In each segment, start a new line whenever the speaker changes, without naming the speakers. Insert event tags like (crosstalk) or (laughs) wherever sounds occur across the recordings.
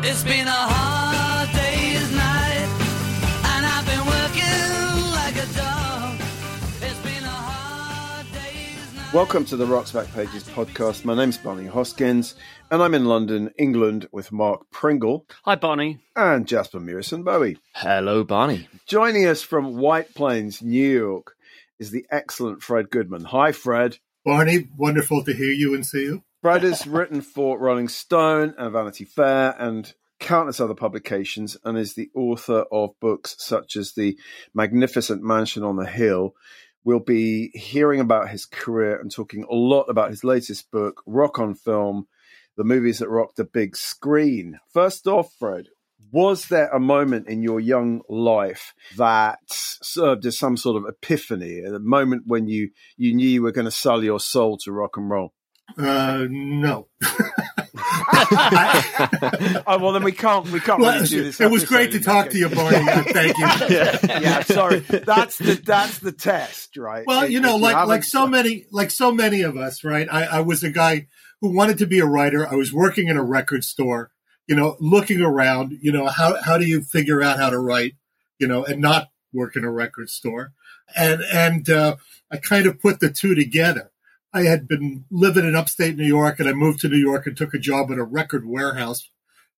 It's been a hard day's night, and I've been working like a dog. It's been a hard day's night.
Welcome to the Rocks Back Pages podcast. My name's Barney Hoskyns, and I'm in London, England, with Mark Pringle
Hi, Barney.
and Jasper Murison Bowie.
Hello, Barney.
Joining us from White Plains, New York, is the excellent Fred Goodman. Hi, Fred.
Barney, wonderful to hear you and see you.
Fred has written for Rolling Stone and Vanity Fair and countless other publications, and is the author of books such as The Magnificent Mansion on the Hill. We'll be hearing about his career and talking a lot about his latest book, Rock on Film, the movies that rocked the big screen. First off, Fred, was there a moment in your young life that served as some sort of epiphany, a moment when you, you knew you were going to sell your soul to rock and roll?
Uh, no. (laughs)
oh well, then we can't. We can't
Well,
really do this.
it was great to talk to you, Barney. (laughs) Thank you.
yeah, sorry. That's the that's the test, right?
Well,
If-
you know, like
haven't-
like so many like so many of us, right? I, I was a guy who wanted to be a writer. I was working in a record store, you know, looking around, you know, how how do you figure out how to write, you know, and not work in a record store? And and uh, I kind of put the two together. I had been living in upstate New York, and I moved to New York and took a job at a record warehouse,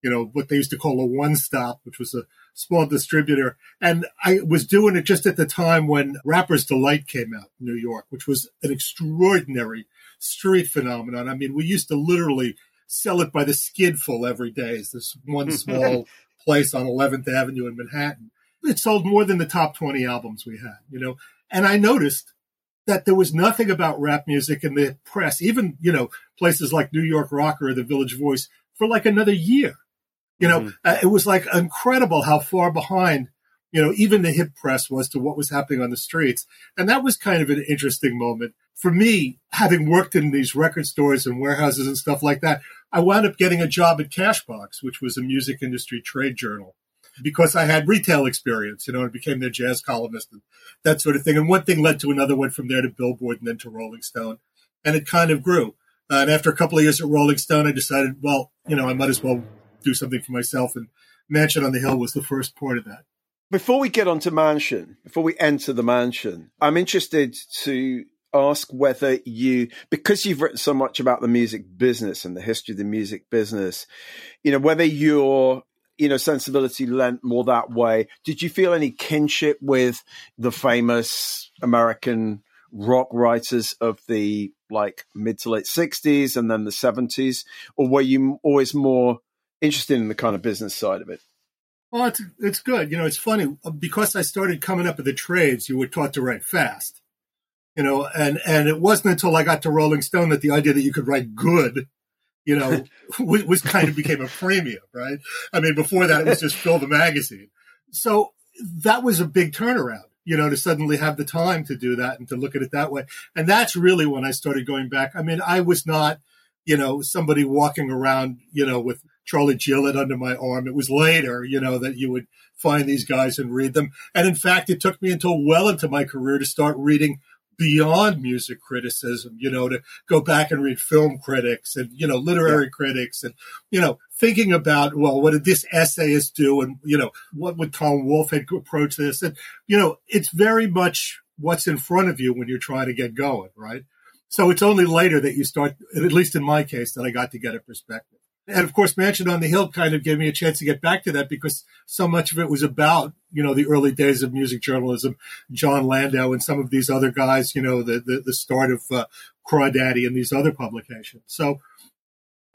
you know, what they used to call a one stop, which was a small distributor. And I was doing it just at the time when Rapper's Delight came out in New York, which was an extraordinary street phenomenon. I mean, we used to literally sell it by the skidful every day. It's this one (laughs) small place on 11th Avenue in Manhattan. It sold more than the top 20 albums we had, you know. And I noticed that there was nothing about rap music in the press, even, you know, places like New York Rocker or the Village Voice for like another year. You know, uh, it was like incredible how far behind, you know, even the hip press was to what was happening on the streets. And that was kind of an interesting moment for me, having worked in these record stores and warehouses and stuff like that. I wound up getting a job at Cashbox, which was a music industry trade journal because I had retail experience, you know, and became their jazz columnist and that sort of thing. And one thing led to another, went from there to Billboard and then to Rolling Stone. And it kind of grew. Uh, and after a couple of years at Rolling Stone, I decided, well, you know, I might as well do something for myself. And Mansion on the Hill was the first part of that.
Before we get on to mansion, before we enter the mansion, I'm interested to ask whether you, because you've written so much about the music business and the history of the music business, you know, whether your you know sensibility lent more that way. Did you feel any kinship with the famous American rock writers of the like mid to late 60s and then the 70s or were you always more interested in the kind of business side of it
Well, it's it's good. You know, it's funny uh, because I started coming up with the trades. You were taught to write fast, you know, and and it wasn't until I got to Rolling Stone that the idea that you could write good, you know, (laughs) was, kind of became a premium, right? I mean, before that it was just fill the magazine. So that was a big turnaround, you know, to suddenly have the time to do that and to look at it that way. And that's really when I started going back. I mean, I was not, you know, somebody walking around, you know, with Charlie Gillett under my arm. It was later, you know, that you would find these guys and read them. And in fact, it took me until well into my career to start reading beyond music criticism, you know, to go back and read film critics and, you know, literary yeah. critics and, you know, thinking about, well, what did this essayist do? And, you know, what would Tom Wolfe had approach this? And, you know, it's very much what's in front of you when you're trying to get going, right? So it's only later that you start, at least in my case, that I got to get a perspective. And of course, Mansion on the Hill kind of gave me a chance to get back to that because so much of it was about, you know, the early days of music journalism, Jon Landau and some of these other guys, you know, the, the, the start of uh, Crawdaddy and these other publications. So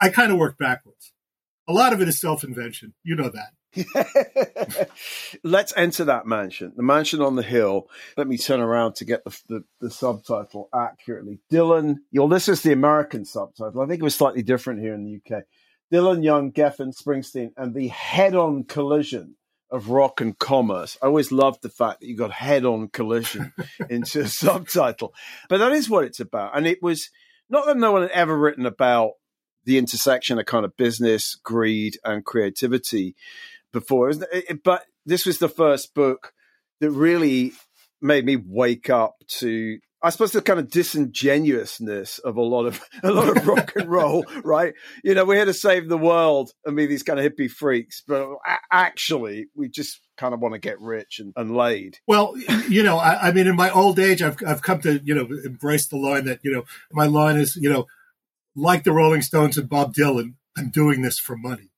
I kind of work backwards. A lot of it is self invention. You know
that. (laughs) Let's enter that mansion, the mansion on the hill. Let me turn around to get the, the, the subtitle accurately. Dylan, well, this is the American subtitle. I think it was slightly different here in the UK. Dylan Young, Geffen, Springsteen, and the head-on collision of rock and commerce. I always loved the fact that you got head-on collision (laughs) into a subtitle, but that is what it's about. And it was not that no one had ever written about the intersection of kind of business, greed, and creativity before, but this was the first book that really made me wake up to I suppose the kind of disingenuousness of a lot of (laughs) a lot of rock and roll, right? You know, we're here to save the world and be these kind of hippie freaks, but actually, we just kind of want to get rich and, and laid.
Well, you know, I, I mean, in my old age, I've I've come to you know embrace the line that you know my line is you know like the Rolling Stones and Bob Dylan, I'm doing this for money.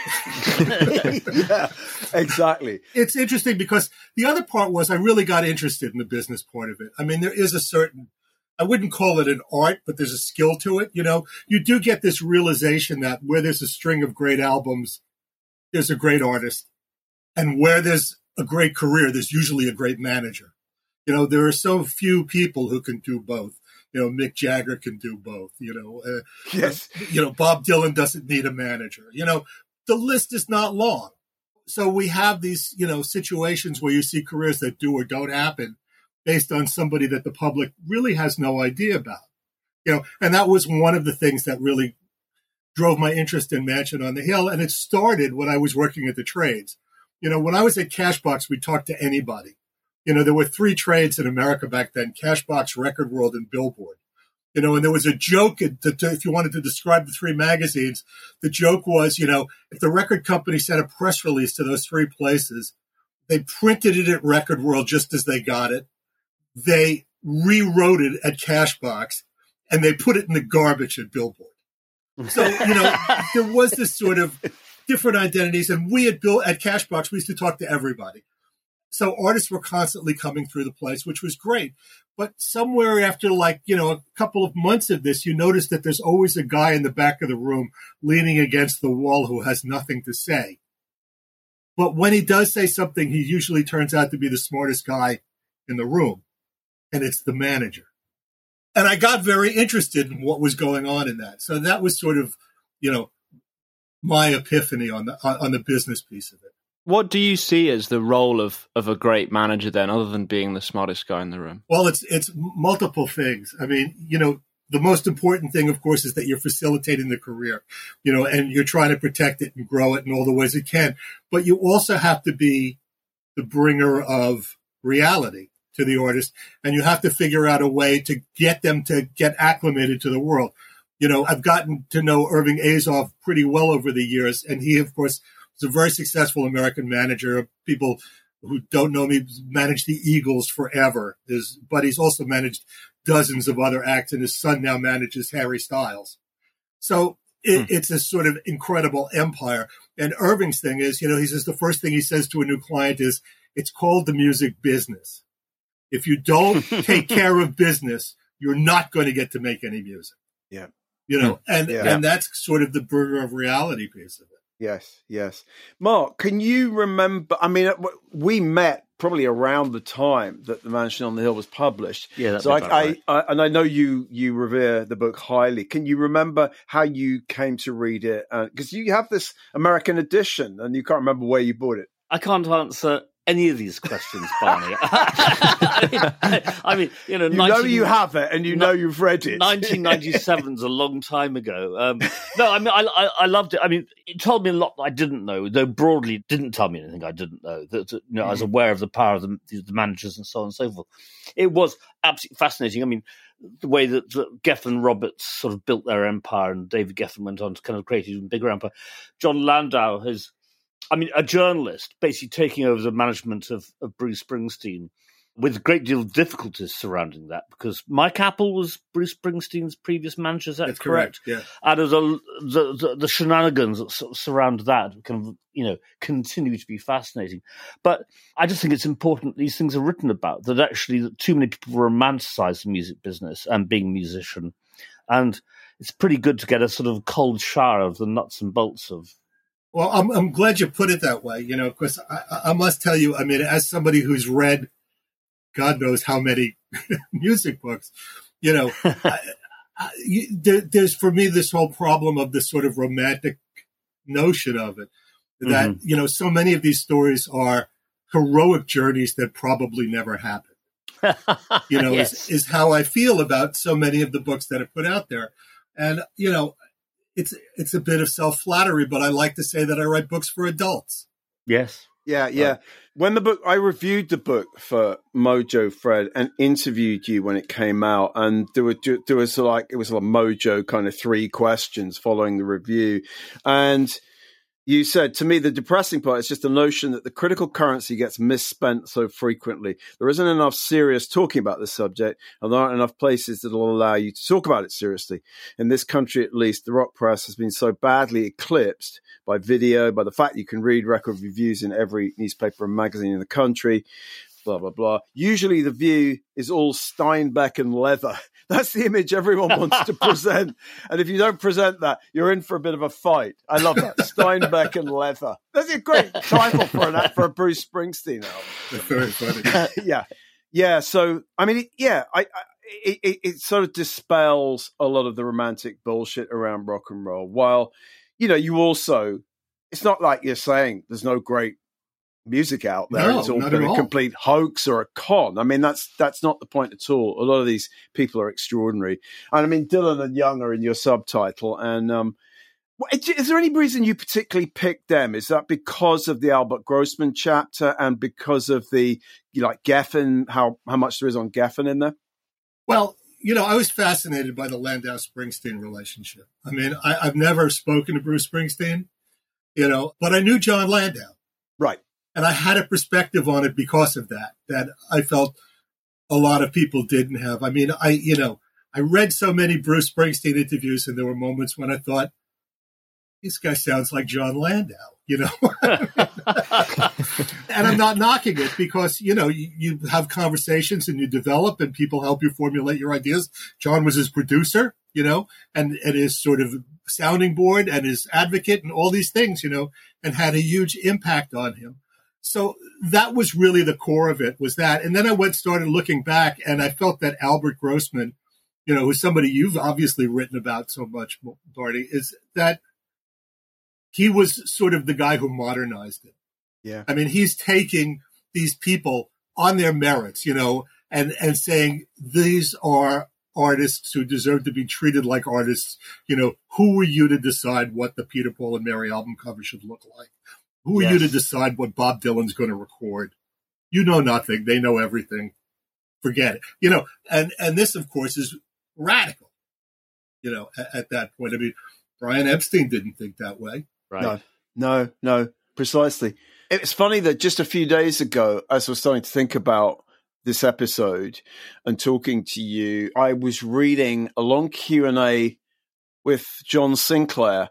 (laughs)
yeah, exactly.
It's interesting because the other part was I really got interested in the business part of it. I mean, there is a certain, I wouldn't call it an art, but there's a skill to it. You know, you do get this realization that where there's a string of great albums, there's a great artist. And where there's a great career, there's usually a great manager. You know, there are so few people who can do both. You know, Mick Jagger can do both. You know, uh,
Yes.
you know, Bob Dylan doesn't need a manager. You know, the list is not long. So we have these, you know, situations where you see careers that do or don't happen based on somebody that the public really has no idea about. You know, and that was one of the things that really drove my interest in Mansion on the Hill. And it started when I was working at the trades. You know, when I was at Cashbox, we talked to anybody. You know, there were three trades in America back then Cashbox, Record World, and Billboard. You know, and there was a joke that if you wanted to describe the three magazines, the joke was, you know, if the record company sent a press release to those three places, they printed it at Record World just as they got it. They rewrote it at Cashbox and they put it in the garbage at Billboard. So, you know, there was this sort of different identities. And we at Bill at Cashbox, we used to talk to everybody. So artists were constantly coming through the place, which was great. But somewhere after like, you know, a couple of months of this, you notice that there's always a guy in the back of the room leaning against the wall who has nothing to say. But when he does say something, he usually turns out to be the smartest guy in the room. And it's the manager. And I got very interested in what was going on in that. So that was sort of, you know, my epiphany on the on, the business piece of it.
What do you see as the role of, of a great manager then, other than being the smartest guy in the room?
Well, it's it's multiple things. I mean, you know, the most important thing, of course, is that you're facilitating the career, you know, and you're trying to protect it and grow it in all the ways it can. But you also have to be the bringer of reality to the artist, and you have to figure out a way to get them to get acclimated to the world. You know, I've gotten to know Irving Azoff pretty well over the years, and he, of course, was a very successful American manager. People who don't know me managed the Eagles forever. There's, but he's also managed dozens of other acts, and his son now manages Harry Styles. So it,
Hmm.
it's a sort of incredible empire. And Irving's thing is, you know, he says the first thing he says to a new client is, "It's called the music business. If you don't (laughs) take care of business, you're not going to get to make any music."
Yeah.
You know, and
Yeah.
and that's sort of the burger of reality piece of it.
Yes, yes. Mark, can you remember? I mean, we met probably around the time that The Mansion on the Hill was published.
Yeah,
so
be
I, I,
right.
I, and I know you you revere the book highly. Can you remember how you came to read it? Uh, because you have this American edition, and you can't remember where you bought it.
I can't answer any of these questions, (laughs) Barney. (laughs) I, mean, you know,
You
19
know you have it, and you
No-
know you've read it.
1997's (laughs) a long time ago. Um, no, I mean, I, I, I loved it. I mean, it told me a lot that I didn't know, though broadly it didn't tell me anything I didn't know. That, you know, I was aware of the power of the, the managers and so on and so forth. It was absolutely fascinating. I mean, the way that, that Geffen Roberts sort of built their empire and David Geffen went on to kind of create an even bigger empire. Jon Landau has, I mean, a journalist basically taking over the management of, of Bruce Springsteen with a great deal of difficulties surrounding that because Mike Appel was Bruce Springsteen's previous manager. Is that
That's
correct?
correct. Yeah.
And the, the the shenanigans that sort of surround that kind of you know continue to be fascinating. But I just think it's important these things are written about that actually that too many people romanticize the music business and being a musician, and it's pretty good to get a sort of cold shower of the nuts and bolts of
Well, I'm, I'm glad you put it that way, you know, because I, I- must tell you, I mean, as somebody who's read God knows how many (laughs) music books, you know, (laughs) I, I, you, there, there's for me this whole problem of this sort of romantic notion of it that, mm-hmm. you know, so many of these stories are heroic journeys that probably never happened (laughs) you know,
Yes.
is, is how I feel about so many of the books that are put out there. And, you know, it's, it's a bit of self flattery, but I like to say that I write books for adults.
yes.
Yeah, yeah. When the book, I reviewed the book for Mojo Fred and interviewed you when it came out, and there were there was like it was like Mojo kind of three questions following the review, and you said to me the depressing part is just the notion that the critical currency gets misspent so frequently. There isn't enough serious talking about this subject, and there aren't enough places that will allow you to talk about it seriously. In this country, at least, the rock press has been so badly eclipsed by video, by the fact you can read record reviews in every newspaper and magazine in the country, blah blah blah. Usually, the view is all Steinbeck and leather. That's the image everyone wants to (laughs) present, and if you don't present that, you're in for a bit of a fight. I love that (laughs) Steinbeck and leather. That's a great title for an for a Bruce Springsteen album.
That's very funny.
Uh, yeah, yeah. So I mean, yeah, I. I it, it, it sort of dispels a lot of the romantic bullshit around rock and roll. While, you know, you also, it's not like you're saying there's no great music out there.
No,
it's all been a
all.
complete hoax or a con. I mean, that's that's not the point at all. A lot of these people are extraordinary, and I mean, Dylan and Young are in your subtitle. And um, is there any reason you particularly picked them? Is that because of the Albert Grossman chapter and because of the you know, like Geffen? How how much there is on Geffen in there?
Well, you know, I was fascinated by the Landau Springsteen relationship. I mean, I, I've never spoken to Bruce Springsteen, you know, but I knew Jon Landau.
Right.
And I had a perspective on it because of that, that I felt a lot of people didn't have. I mean, I, you know, I read so many Bruce Springsteen interviews and there were moments when I thought, this guy sounds like Jon Landau, you know? (laughs) and I'm not knocking it because, you know, you, you have conversations and you develop and people help you formulate your ideas. John was his producer, you know, and, and his sort of sounding board and his advocate and all these things, you know, and had a huge impact on him. So that was really the core of it was that. And then I went, started looking back and I felt that Albert Grossman, you know, who's somebody you've obviously written about so much, Barney, is that he was sort of the guy who modernized it.
Yeah.
I mean, he's taking these people on their merits, you know, and, and saying these are artists who deserve to be treated like artists. You know, who are you to decide what the Peter, Paul, and Mary album cover should look like? Who are you to decide what Bob Dylan's going to record? You know nothing. They know everything. Forget it. You know, and, and this, of course, is radical, you know, at, at that point. I mean, Brian Epstein didn't think that way.
Right.
No, no, no, precisely. It's funny that just a few days ago, as I was starting to think about this episode and talking to you, I was reading a long Q and A with John Sinclair,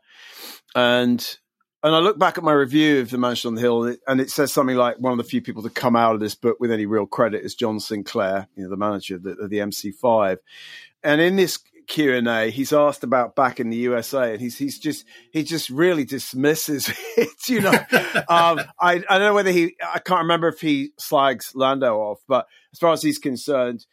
and and I look back at my review of The Mansion on the Hill, and it, and it says something like one of the few people to come out of this book with any real credit is John Sinclair, you know, the manager of the, of the MC5. And in this Q and A, he's asked about back in the USA, and he's he's just he just really dismisses (laughs) it. You know, (laughs) um, I I don't know whether he I can't remember if he slags Landau off, but as far as he's concerned,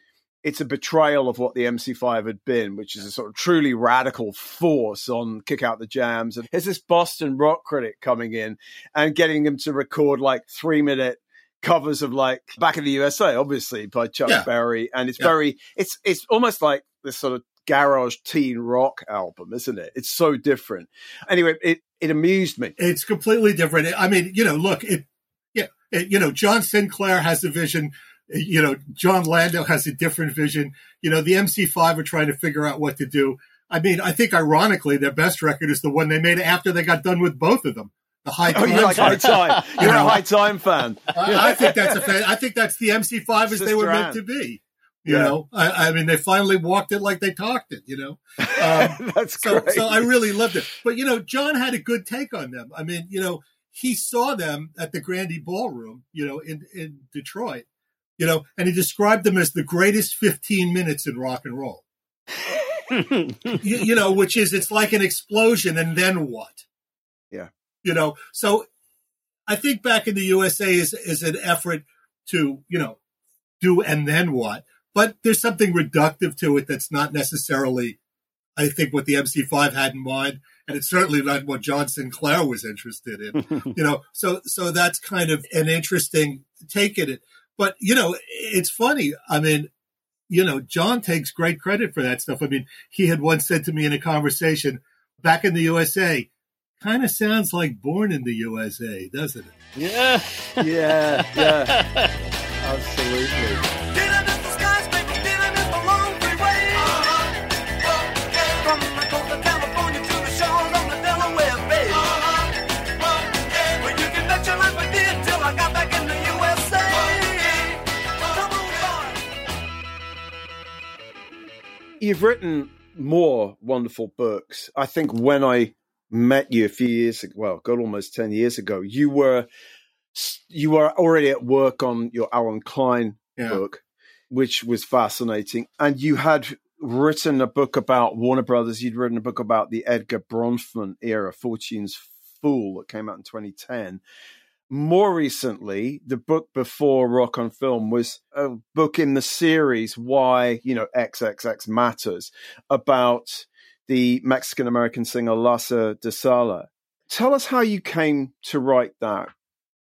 it's a betrayal of what the MC5 had been, which is a sort of truly radical force on Kick Out the Jams. And here's this Boston rock critic coming in and getting him to record like three minute covers of like Back in the USA, obviously by Chuck
Yeah.
Berry. And it's
Yeah.
very, it's, it's almost like this sort of garage teen rock album, isn't it? It's so different. Anyway, it, it amused me.
It's completely different. I mean, you know, look, it, yeah, it, you know, John Sinclair has a vision. You know, Jon Landau has a different vision. You know, the MC5 are trying to figure out what to do. I mean, I think ironically, their best record is the one they made after they got done with both of them. The high
Oh, you like High. Time. (laughs) You're
know.
a High Time fan.
I, I think that's a fan. I think that's the MC5 as they were meant
Ann.
to be. You
Yeah.
know, I, I mean, they finally walked it like they talked it. You know, (laughs) um,
That's
so,
great.
so I really loved it. But you know, John had a good take on them. I mean, you know, he saw them at the Grande Ballroom, you know, in in Detroit, you know, and he described them as the greatest 15 minutes in rock and roll. (laughs) you, you know, which is it's like an explosion, and then what?
Yeah.
You know, so I think back in the USA is is an effort to you know do and then what, but there's something reductive to it that's not necessarily, I think, what the MC5 had in mind, and it's certainly not what John Sinclair was interested in. (laughs) you know, so so that's kind of an interesting take at it. But you know, it's funny. I mean, you know, John takes great credit for that stuff. I mean, he had once said to me in a conversation back in the USA, kind of sounds like Born in the USA, doesn't it?
Yeah.
Yeah, yeah, (laughs) absolutely. You've written more wonderful books. I think when I met you a few years ago, well, got almost 10 years ago, you were you were already at work on your Allen Klein
Yeah.
book, which was fascinating. And you had written a book about Warner Brothers. You'd written a book about the Edgar Bronfman era, Fortune's Fool, that came out in 2010. More recently, the book before Rock on Film was a book in the series Why, you know, XXX Matters about the Mexican American singer Lhasa de Sela. Tell us how you came to write that.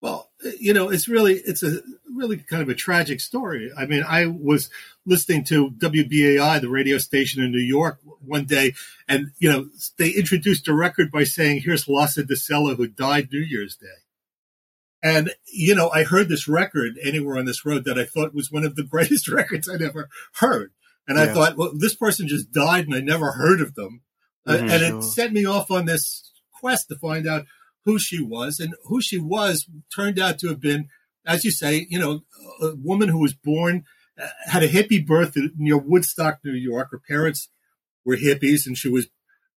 Well, you know, it's really it's a really kind of a tragic story. I mean, I was listening to WBAI, the radio station in New York, one day, and you know, they introduced a record by saying, "Here's Lhasa de Sela, who died New Year's Day." And you know, I heard this record anywhere on this road that I thought was one of the (laughs) greatest records I'd ever heard. And I thought, well, this person just died, and I never heard of them. Uh,
Mhm.
and
Sure.
it set me off on this quest to find out who she was, and who she was turned out to have been, as you say, you know, a woman who was born, uh, had a hippie birth in- near Woodstock, New York. Her parents were hippies, and she was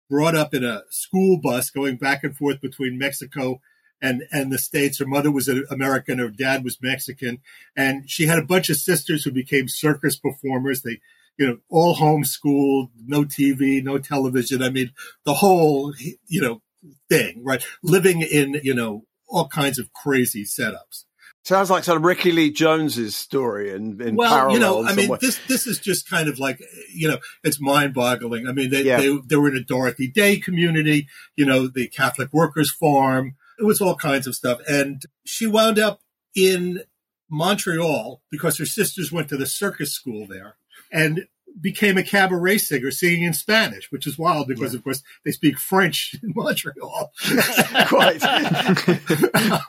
brought up in a school bus going back and forth between Mexico and and the states. Her mother was an American, her dad was Mexican, and she had a bunch of sisters who became circus performers. They, you know, all homeschooled, no TV, no television. I mean, the whole, you know, thing, right? Living in, you know, all kinds of crazy setups.
Sounds like sort of Rickie Lee Jones's story in, in
well,
parallel.
you know, I mean,
way.
this this is just kind of like, you know, it's mind boggling. I mean, they,
Yeah.
they they were in a Dorothy Day community, you know, the Catholic Workers Farm. It was all kinds of stuff, and she wound up in Montreal because her sisters went to the circus school there, and became a cabaret singer singing in Spanish, which is wild because, of course, they speak French (laughs) in Montreal. (laughs)
Quite.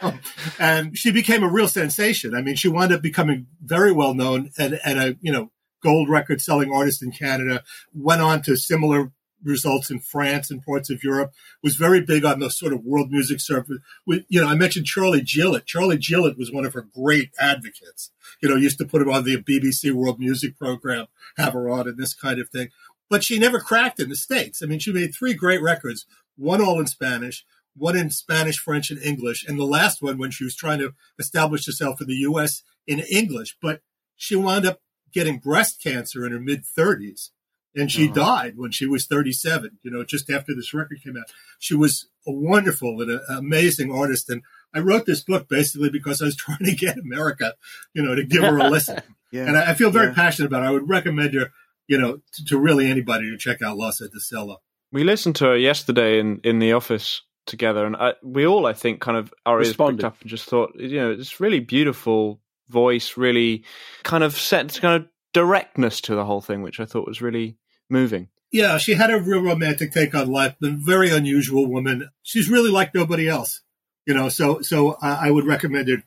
Um, (laughs) and she became a real sensation. I mean, she wound up becoming very well known and, and a you know gold record selling artist in Canada. Went on to similar results in France and parts of Europe. Was very big on the sort of world music circuit. With you know, I mentioned Charlie Gillett. Charlie Gillett was one of her great advocates. You know, used to put her on the BBC World Music program, have her on, and this kind of thing. But she never cracked in the states. I mean, she made three great records. One all in Spanish, one in Spanish, French, and English, and the last one when she was trying to establish herself in the U.S. in English. But she wound up getting breast cancer in her mid 30s, and she
Oh.
died when she was 37. You know, just after this record came out. She was a wonderful and a, amazing artist, and I wrote this book basically because I was (laughs) trying to get America, you know, to give her a listen. (laughs)
Yeah.
And I, I feel very
Yeah.
passionate about it. I would recommend her, you know, to, to really anybody to check out Lhasa de Sela.
We listened to her yesterday in, in the office together, and I, we all, I think, kind of our ears
Responded.
picked up and just thought, you know, it's really beautiful voice, really kind of set kind of directness to the whole thing, which I thought was really moving.
Yeah, she had a real romantic take on life, a very unusual woman. She's really like nobody else, you know. So, so I, I would recommend it.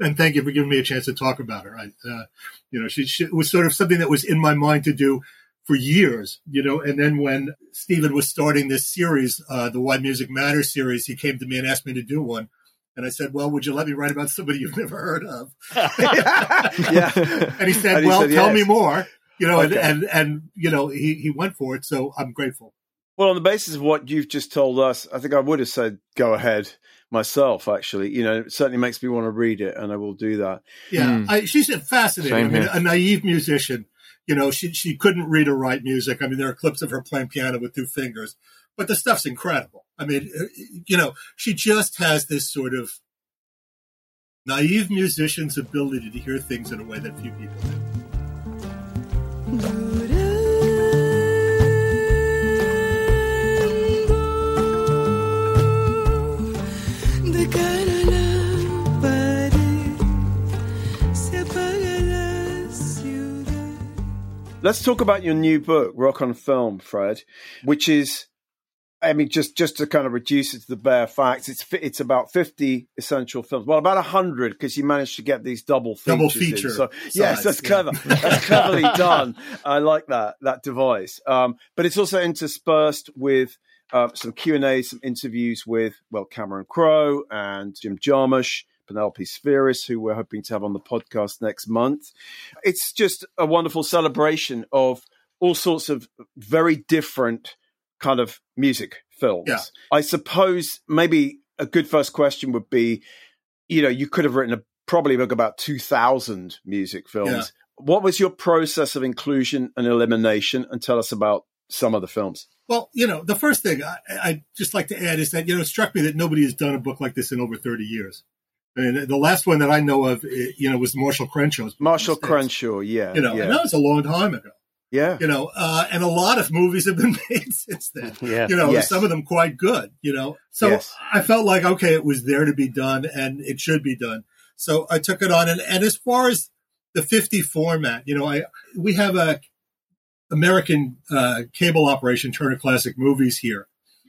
And thank you for giving me a chance to talk about her. I, uh, you know, she, she was sort of something that was in my mind to do for years, you know. And then when Stephen was starting this series, uh, the Why Music Matters series, he came to me and asked me to do one. And I said, "Well, would you let me write about somebody you've (laughs) never heard of?" (laughs) (laughs)
yeah.
And he said,
And he
"Well,
said
tell
yes.
me more." You know,
Okay.
and, and and you know, he he went for it. So I'm grateful.
Well, on the basis of what you've just told us, I think I would have said go ahead myself. Actually, you know, it certainly makes me want to read it, and I will do that.
Yeah,
Mm.
I, she's fascinating.
Same
I mean,
here.
a naive musician. You know, she she couldn't read or write music. I mean, there are clips of her playing piano with two fingers, but the stuff's incredible. I mean, uh, you know, she just has this sort of naive musician's ability to hear things in a way that few people do.
Let's talk about your new book, Rock on Film, Fred, which is I mean, just just to kind of reduce it to the bare facts, it's it's about fifty essential films. Well, about hundred because you managed to get these double features.
Double
in.
feature
So yes, that's
yeah.
clever. That's (laughs) cleverly done. I like that that device. Um, but it's also interspersed with uh, some Q and A, some interviews with well Cameron Crowe and Jim Jarmusch. Penelope Spheeris, who we're hoping to have on the podcast next month. It's just a wonderful celebration of all sorts of very different kind of music films.
Yeah.
I suppose maybe a good first question would be, you know, you could have written a probably a book about 2000 music films.
Yeah.
What was your process of inclusion and elimination? And tell us about some of the films.
Well, you know, the first thing I, I'd just like to add is that, you know, it struck me that nobody has done a book like this in over 30 years. And the last one that I know of, you know, was Marshall Crenshaw's.
Marshall. Crenshaw, yeah.
You know,
yeah.
and that was a long time ago.
Yeah.
You know, uh, and a lot of movies have been (laughs) made since then. (laughs)
Yeah.
You know,
Yes.
some of them quite good, you know. So
Yes.
I felt like, okay, it was there to be done and it should be done. So I took it on. And, and as far as the 50 format, you know, I, we have a American uh, cable operation, Turner Classic Movies here,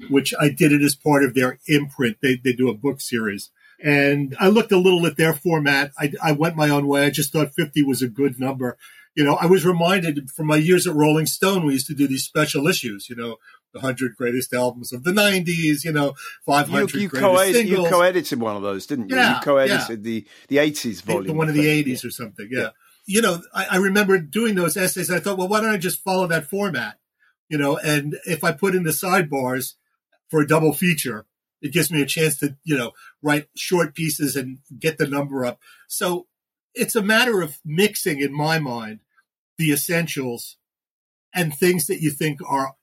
which I did it as part of their imprint. They, they do a book series. And I looked a little at their format. I, I went my own way. I just thought 50 was a good number. You know, I was reminded from my years at Rolling Stone, we used to do these special issues, you know, the 100 greatest albums of the 90s, you know, 500
You, you,
greatest
co-ed, you
singles.
co-edited one of those, didn't you?
Yeah,
you co-edited
yeah.
the, the 80s volume.
the one of the 80s or something. Yeah. You know, I, I remember doing those essays. And I thought, well, why don't I just follow that format? You know, and if I put in the sidebars for a double feature, it gives me a chance to, you know, write short pieces and get the number up. So it's a matter of mixing, in my mind, the essentials and things that you think are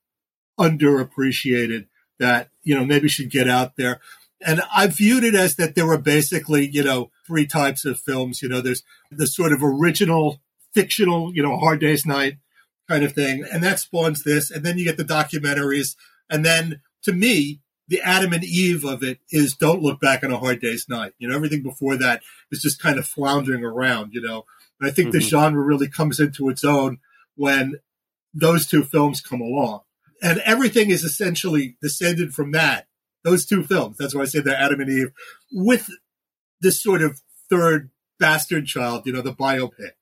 underappreciated that, you know, maybe should get out there. And I viewed it as that there were basically, you know, three types of films. You know, there's the sort of original fictional, you know, Hard Day's Night kind of thing. And that spawns this. And then you get the documentaries. And then to me, the Adam and Eve of it is Don't Look Back on a Hard Day's Night. You know, everything before that is just kind of floundering around, you know. And I think the
Mhm.
genre really comes into its own when those two films come along. And everything is essentially descended from that, those two films. That's why I say they're Adam and Eve, with this sort of third bastard child, you know, the biopic,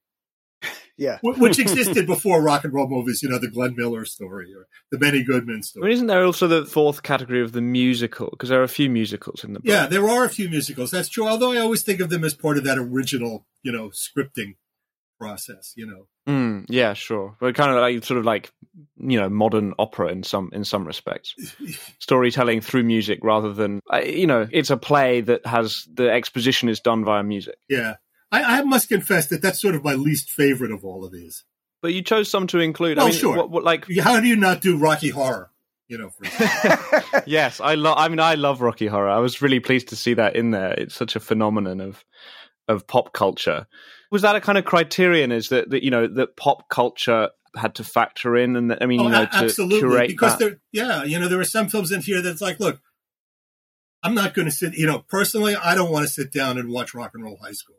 Yeah.
which existed before rock and roll movies, you know, the Glenn Miller story or the Benny Goodman
I mean,
story.
isn't there also the fourth category of the musical? Because there are a few musicals in the book.
Yeah, there are a few musicals. That's true. Although I always think of them as part of that original, you know, scripting process, you know.
Mm, yeah, sure. But kind of like sort of like you know modern opera in some in some respects, (laughs) storytelling through music rather than you know it's a play that has the exposition is done via music.
Yeah. I, I must confess that that's sort of my least favorite of all of these.
But you chose some to include. I
Well,
mean,
sure.
What, what, like
How do you not do Rocky Horror? You know, for (laughs)
yes, I love. I mean, I love Rocky Horror. I was really pleased to see that in there. It's such a phenomenon of of pop culture. Was that a kind of criterion? Is that that you know that pop culture had to factor in, and that, I mean,
Oh,
you know,
a-
to
absolutely.
curate
Because
that.
there, yeah, you know, there are some films in here that's like, look, I'm not going to sit. You know, personally, I don't want to sit down and watch Rock and Roll High School,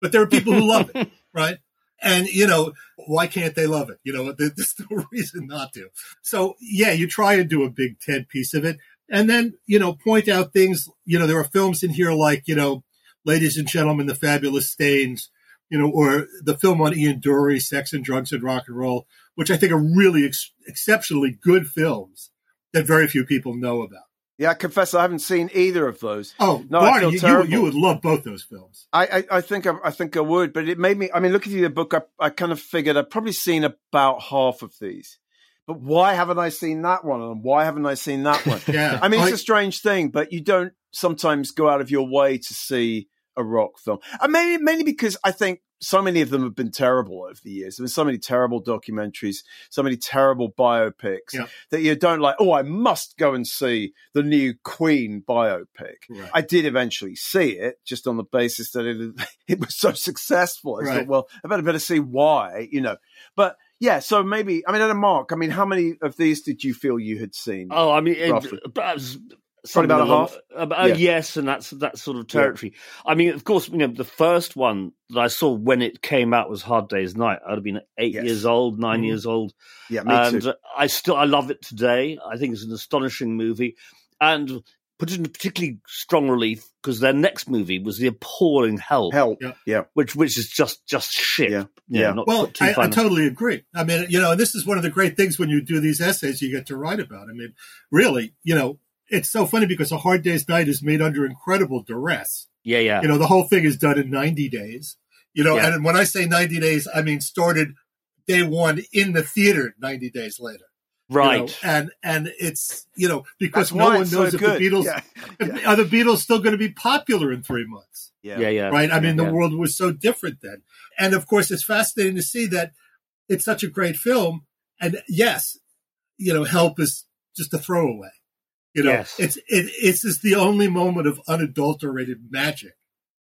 but there are people who love it, (laughs) right? And you know, why can't they love it? You know, there's no (laughs) reason not to. So yeah, you try and do a big Ted piece of it, and then you know, point out things. You know, there are films in here like you know, Ladies and Gentlemen, The Fabulous Stains. You know, or the film on Ian Dury, Sex and Drugs and Rock and Roll, which I think are really ex- exceptionally good films that very few people know about.
Yeah, I confess I haven't seen either of those.
Oh,
No, I
Barney,
feel
you, you, you would love both those films.
I, I, I think I, I think I would, but it made me. I mean, looking through the book, I, I kind of figured I've probably seen about half of these. But why haven't I seen that one? And why haven't I seen that one? (laughs)
Yeah.
I mean, it's a strange thing, but you don't sometimes go out of your way to see a rock film. And maybe mainly because I think so many of them have been terrible over the years. There's so many terrible documentaries, so many terrible biopics
Yeah.
that you don't like. Oh, I must go and see the new Queen biopic.
Right.
I did eventually see it, just on the basis that it (laughs) it was so successful. I
Right.
thought, well, I better better see why, you know. But yeah, so maybe I mean, at a mark, I mean, how many of these did you feel you had seen?
Oh, I mean, it, perhaps something
about a
along-
half?
uh, uh,
Yeah.
Yes, and that's that sort of territory. I mean, of course, you know, the first one that I saw when it came out was Hard Day's Night. I'd have been eight
Yes.
years old, 9
Mhm.
years old,
Yeah, me
and
too.
uh, I still I love it today. I think it's an astonishing movie, and put it in particularly strong relief because their next movie was the appalling Help,
Help.
Yeah.
Yeah.
which which is just just shit.
Yeah.
You know,
Yeah.
not
Well,
put
I, I totally agree. I mean, you know, and this is one of the great things when you do these essays you get to write about. I mean, really, you know, it's so funny because A Hard Day's Night is made under incredible duress.
yeah, yeah,
You know, the whole thing is done in 90 days. You know,
Yeah.
and when I say 90 days, I mean started day one in the theater 90 days later. you know,
right.
and and it's, you know, because
That's
no one knows
so
if
good.
the Beatles,
Yeah. (laughs)
if- are the Beatles still going to be popular in three months?
Yeah.
yeah, yeah,
right? I mean,
yeah.
the world was so different then. And of course, it's fascinating to see that it's such a great film. And yes, you know, Help is just a throwaway. You know,
Yes.
it's it, it's just the only moment of unadulterated magic,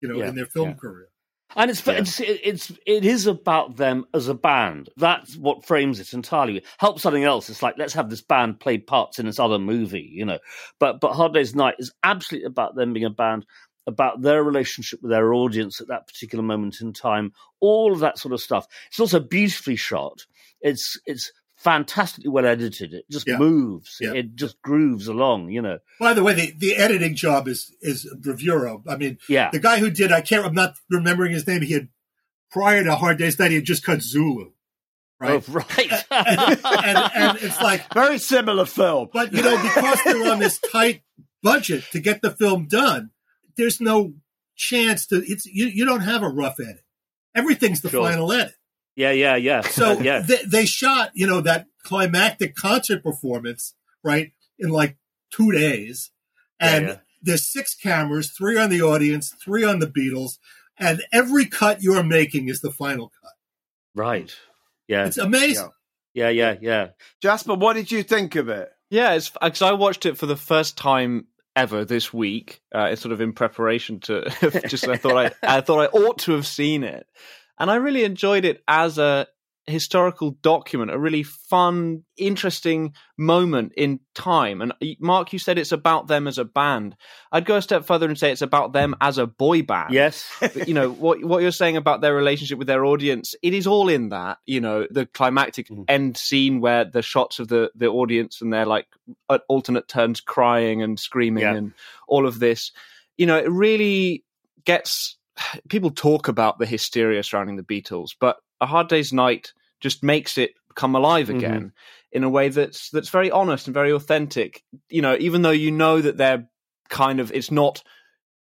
you know,
Yeah,
in their film
yeah.
career.
And it's,
Yeah.
it's it's it is about them as a band. That's what frames it entirely. Help something else. It's like let's have this band play parts in this other movie, you know. But but Hard Day's Night is absolutely about them being a band, about their relationship with their audience at that particular moment in time. All of that sort of stuff. It's also beautifully shot. It's it's fantastically well edited. It just
Yeah.
moves.
Yeah.
It just grooves along, you know.
By the way, the, the editing job is is bravura. I mean,
Yeah.
the guy who did I can't I'm not remembering his name. He had prior to Hard Day's Night, he had just cut Zulu, right?
Oh, right.
and, and and it's like (laughs)
Very similar film.
But you know, because they're on this tight budget to get the film done, there's no chance to. It's you. You don't have a rough edit. Everything's the
Sure.
final edit.
Yeah, yeah, yeah.
So
yeah.
they, they shot, you know, that climactic concert performance right in like two days, and
yeah.
there's six cameras, three on the audience, three on the Beatles, and every cut you're making is the final cut.
Right. Yeah.
It's amazing.
Yeah, yeah, yeah.
Jasper, what did you think of it?
Yeah, it's because I watched it for the first time ever this week. Uh, it's sort of in preparation to (laughs) just I thought I I thought I ought to have seen it, and I really enjoyed it as a historical document, a really fun, interesting moment in time. And Mark, you said it's about them as a band. I'd go a step further and say it's about them as a boy band
Yes.
but, you know what what you're saying about their relationship with their audience it is all in that you know the climactic
Mhm.
end scene where the shots of the the audience and they're like at alternate turns crying and screaming
Yeah.
and all of this you know it really gets people talk about the hysteria surrounding the beatles but a hard day's night just makes it come alive
Mhm.
again in a way that's that's very honest and very authentic you know even though you know that they're kind of it's not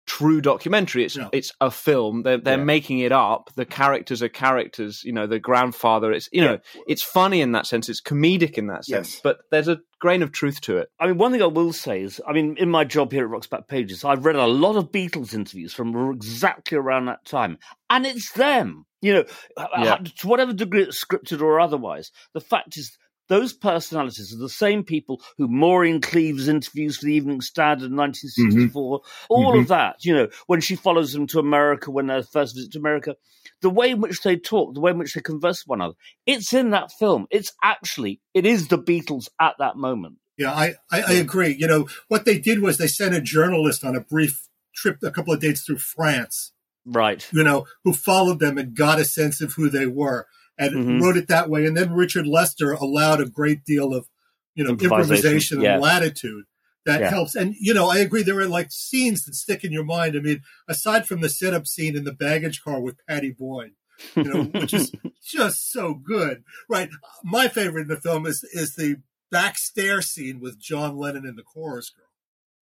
true documentary it's
No.
it's a film they're they're
Yeah.
making it up the characters are characters you know the grandfather it's you know it's funny in that sense it's comedic in that sense
Yes.
but there's a grain of truth to it
I mean, one thing I will say is, I mean, in my job here at Rock's Back Pages, I've read a lot of Beatles interviews from exactly around that time, and it's them. You know,
Yeah.
Uh, to whatever degree it's scripted or otherwise. The fact is, those personalities are the same people who Maureen Cleaves interviews for the Evening Standard in 1964. Mm-hmm. All of mm-hmm. that, you know, when she follows them to America, when their first visit to America, the way in which they talk, the way in which they converse with one another, it's in that film. It's actually, it is the Beatles at that moment.
Yeah, I, I, I agree. You know, what they did was they sent a journalist on a brief trip, a couple of dates through France,
Right.
you know, who followed them and got a sense of who they were and
Mhm.
wrote it that way. And then Richard Lester allowed a great deal of, you know,
Improvisation,
improvisation,
yeah.
and latitude that
Yeah.
helps. And, you know, I agree. There are like scenes that stick in your mind. I mean, aside from the setup scene in the baggage car with Pattie Boyd, you know, which is (laughs) just so good. Right. My favorite in the film is is the back stair scene with John Lennon and the chorus girl.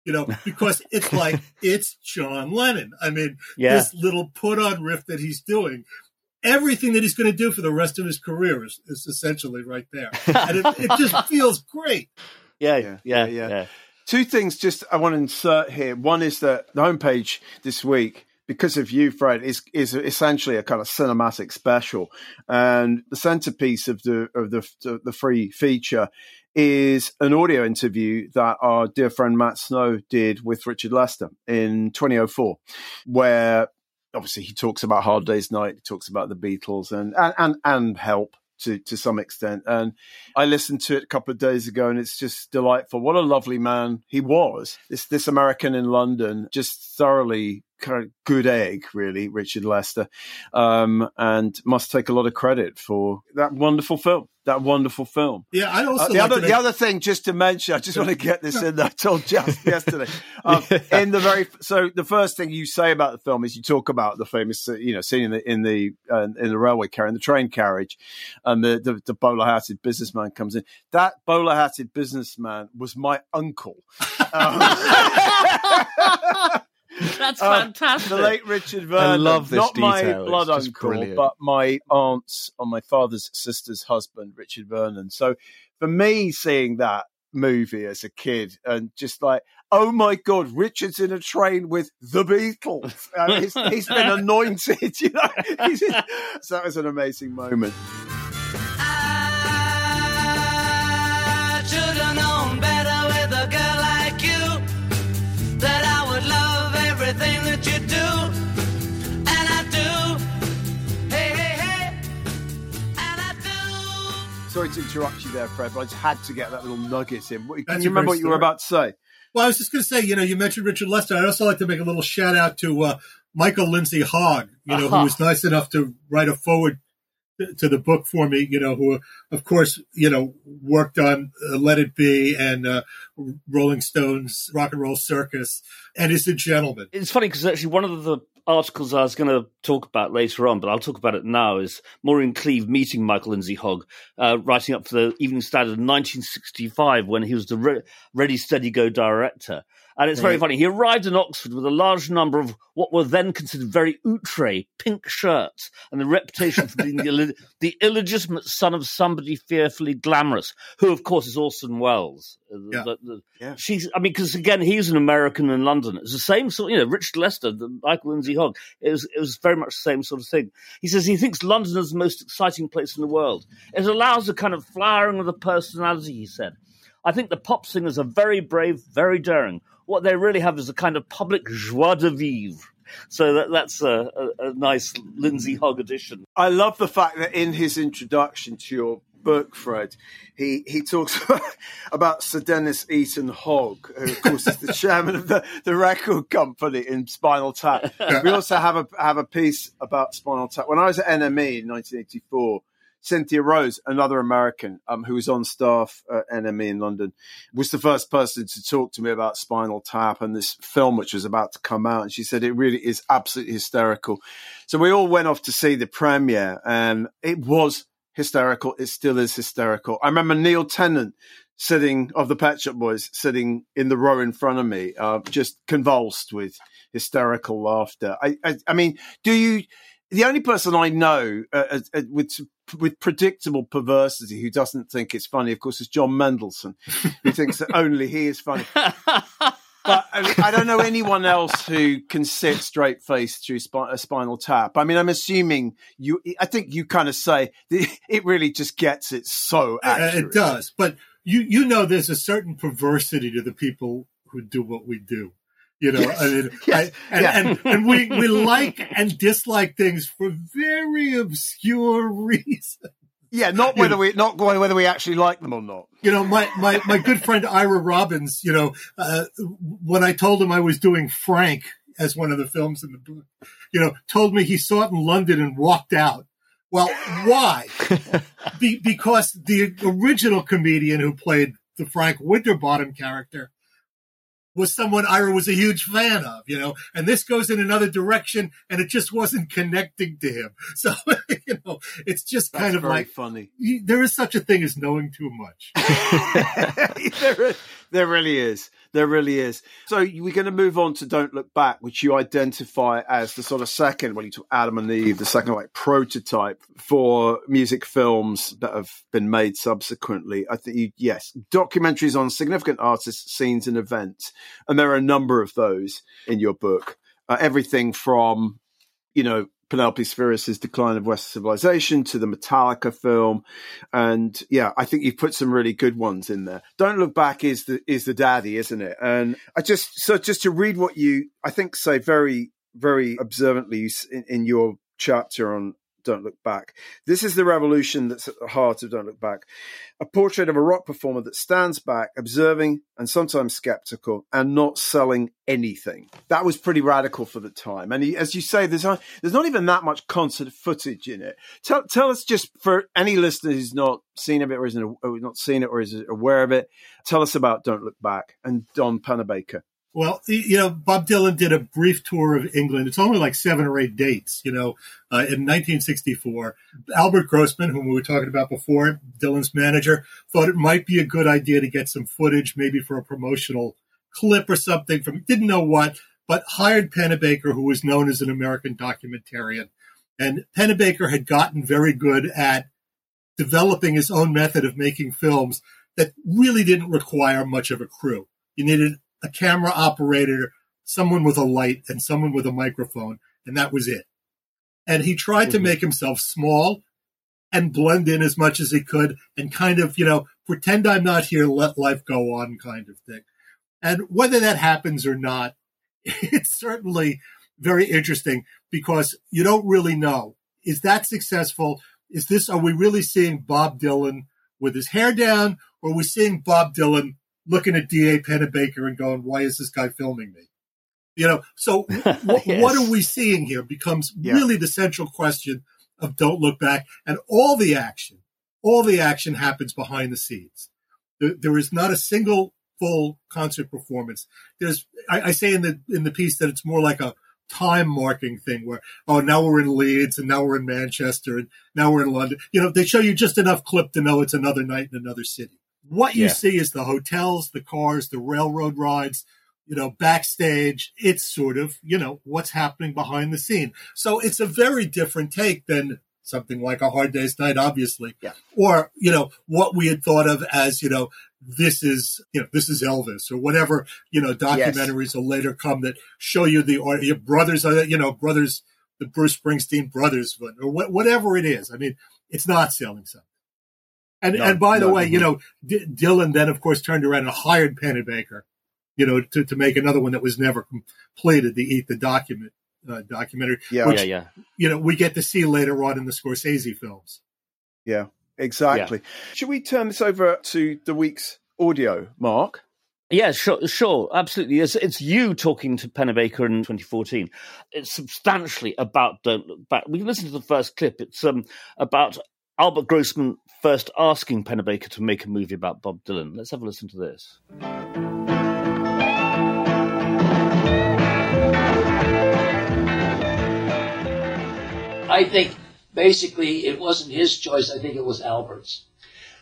You know, because it's like (laughs) it's John Lennon. I mean,
Yeah.
this little put on riff that he's doing. Everything that he's going to do for the rest of his career is, is essentially right there. (laughs) And it, it just feels great.
Yeah,
Yeah,
yeah,
yeah,
yeah.
Two things just I want to insert here. One is that the homepage this week, because of you, Fred, is is essentially a kind of cinematic special, and the centerpiece of the of the the, the free feature is an audio interview that our dear friend Matt Snow did with Richard Lester in 2004, where obviously he talks about Hard Day's Night, he talks about the Beatles and and and, and Help to to some extent. And I listened to it a couple of days ago, and it's just delightful. What a lovely man he was. This this American in London, just thoroughly kind of good egg, really, Richard Lester, um, and must take a lot of credit for that wonderful film. That wonderful film.
Yeah, I also
Uh, the
like
other the other thing, just to mention, I just want to get this in. There. I told just (laughs) yesterday. Um, In the very so the first thing you say about the film is you talk about the famous uh, you know scene in the in the uh, in the railway carriage, in the train carriage, and the the, the bowler hatted businessman comes in. That bowler hatted businessman was my uncle. Um, (laughs) (laughs) (laughs)
That's
Uh,
fantastic.
the late Richard Vernon.
love this
Not my
detail. It's
blood
just
uncle,
brilliant.
but my aunt's on my father's sister's husband, Richard Vernon. So for me, seeing that movie as a kid and just like, oh my god, Richard's in a train with the Beatles. (laughs) Uh, he's, he's been anointed, (laughs) you know. So that was an amazing moment. Sorry to interrupt you there, Fred, but I just had to get that little nugget in. Can
That's
you remember what you were about to say?
Well, I was just going to say, you know, you mentioned Richard Lester. I'd also like to make a little shout out to uh, Michael Lindsay Hogg, you know,
Aha.
who was nice enough to write a forward to- the book for me, you know, who, of course, you know, worked on uh, Let It Be and uh, Rolling Stones, Rock and Roll Circus, and is a gentleman.
it's funny because actually one of the articles I was going to talk about later on, but I'll talk about it now, is Maureen Cleave meeting Michael Lindsay Hogg, uh, writing up for the Evening Standard in 1965 when he was the Re- Ready Steady Go director. And it's very
Right.
funny. He arrived in Oxford with a large number of what were then considered very outre pink shirts and the reputation for being the, (laughs) the illegitimate son of somebody fearfully glamorous, who, of course, is Orson Welles. Uh,
Yeah.
the- the-
Yeah.
She's, I mean, because again, he's an American in London. It's the same sort, you know, Richard Lester, the Michael Lindsay Hogg. It was, it was very much the same sort of thing. He says he thinks London is the most exciting place in the world. It allows a kind of flowering of the personality, he said. I think the pop singers are very brave, very daring. What they really have is a kind of public joie de vivre. So that, that's a, a, a nice Lindsay Hogg addition.
I love the fact that in his introduction to your book, Fred, he, he talks (laughs) about Sir Denis Eton Hogg, who of course is the (laughs) chairman of the, the record company in Spinal Tap. We also have a have a piece about Spinal Tap. When I was at NME in 1984, Cynthia Rose, another American um, who was on staff at NME in London, was the first person to talk to me about Spinal Tap and this film which was about to come out. And she said it really is absolutely hysterical. So we all went off to see the premiere, and it was hysterical. It still is hysterical. I remember Neil Tennant sitting of the Pet Shop Boys sitting in the row in front of me, uh, just convulsed with hysterical laughter. I, I, I mean, do you? The only person I know uh, uh, with with predictable perversity who doesn't think it's funny, of course, is John Mendelsohn, who thinks that only he is funny. But I, mean, I don't know anyone else who can sit straight faced through a spinal tap. I mean, I'm assuming you. I think you kind of say that (laughs) it really just gets it so
Uh,
accurate.
It does, but you you know there's a certain perversity to the people who do what we do. You know, I mean, (laughs)
Yes.
I, and,
Yeah.
and and we we like and dislike things for very obscure (laughs) reasons.
Yeah, not whether we not going whether we actually like them or not.
You know, my my my good friend Ira Robbins. You know, uh, when I told him I was doing Frank as one of the films in the book, you know, told me he saw it in London and walked out. Well, why? (laughs) Be, because the original comedian who played the Frank Winterbottom character was someone Ira was a huge fan of, you know, and this goes in another direction and it just wasn't connecting to him. (laughs) So, you know, it's just
That's
kind of
very
like,
funny.
there is such a thing as knowing too much. (laughs) (laughs)
there, there really is. There really is. So we're going to move on to "Don't Look Back," which you identify as the sort of second, when you talk Adam and Eve, the second like prototype for music films that have been made subsequently. I think you, yes, documentaries on significant artists, scenes, and events, and there are a number of those in your book. Uh, everything from you know Penelope Spheeris' Decline of Western Civilization to the Metallica film, and yeah, I think you've put some really good ones in there. Don't Look Back is the is the daddy, isn't it? And I just so just to read what you I think say very very observantly in, in your chapter on Don't Look Back. This is the revolution that's at the heart of Don't Look Back. A portrait of a rock performer that stands back, observing and sometimes skeptical, and not selling anything. That was pretty radical for the time. And he, as you say, there's not, there's not even that much concert footage in it. Tell, tell us just for any listener who's not seen it or isn't not seen it or is aware of it, tell us about Don't Look Back and Don Pennebaker.
Well, you know, Bob Dylan did a brief tour of England. It's only like seven or eight dates, you know, uh, in 1964. Albert Grossman, whom we were talking about before, Dylan's manager, thought it might be a good idea to get some footage, maybe for a promotional clip or something from, didn't know what, but hired Pennebaker, who was known as an American documentarian. And Pennebaker had gotten very good at developing his own method of making films that really didn't require much of a crew. You needed a camera operator, someone with a light, and someone with a microphone, and that was it. And he tried to mm-hmm. make himself small and blend in as much as he could and kind of, you know, pretend I'm not here, let life go on kind of thing. And whether that happens or not, (laughs) it's certainly very interesting because you don't really know. Is that successful? Is this, are we really seeing Bob Dylan with his hair down or are we seeing Bob Dylan looking at D.A. Pennebaker and going, why is this guy filming me? You know, so (laughs) what,
Yes.
what are we seeing here becomes
Yeah.
really the central question of Don't Look Back. And all the action, all the action happens behind the scenes. There, there is not a single full concert performance. There's, I, I say in the, in the piece that it's more like a time marking thing where, oh, now we're in Leeds and now we're in Manchester and now we're in London. You know, they show you just enough clip to know it's another night in another city. What you
Yeah.
see is the hotels, the cars, the railroad rides, you know, backstage. It's sort of, you know, what's happening behind the scene. So it's a very different take than something like a hard day's night, obviously.
Yeah.
Or, you know, what we had thought of as, you know, this is, you know, this is Elvis or whatever, you know, documentaries will later come that show you the, or your brothers, are, you know, brothers, the Bruce Springsteen brothers, or wha- whatever it is. I mean, it's not selling something. And,
No,
and by the
no,
way,
no,
you know, D- Dylan then, of course, turned around and hired Pennebaker, you know, to, to make another one that was never completed, the Eat the Document uh, documentary,
Yeah.
which,
yeah, yeah.
you know, we get to see later on in the Scorsese films.
Yeah, exactly. Should we turn this over to the week's audio, Mark?
Yeah, sure, sure, absolutely. It's, it's you talking to Pennebaker in 2014. It's substantially about Don't Look Back. We can listen to the first clip. It's um, about Albert Grossman first asking Pennebaker to make a movie about Bob Dylan. Let's have a listen to this.
I think basically it wasn't his choice. I think it was Albert's.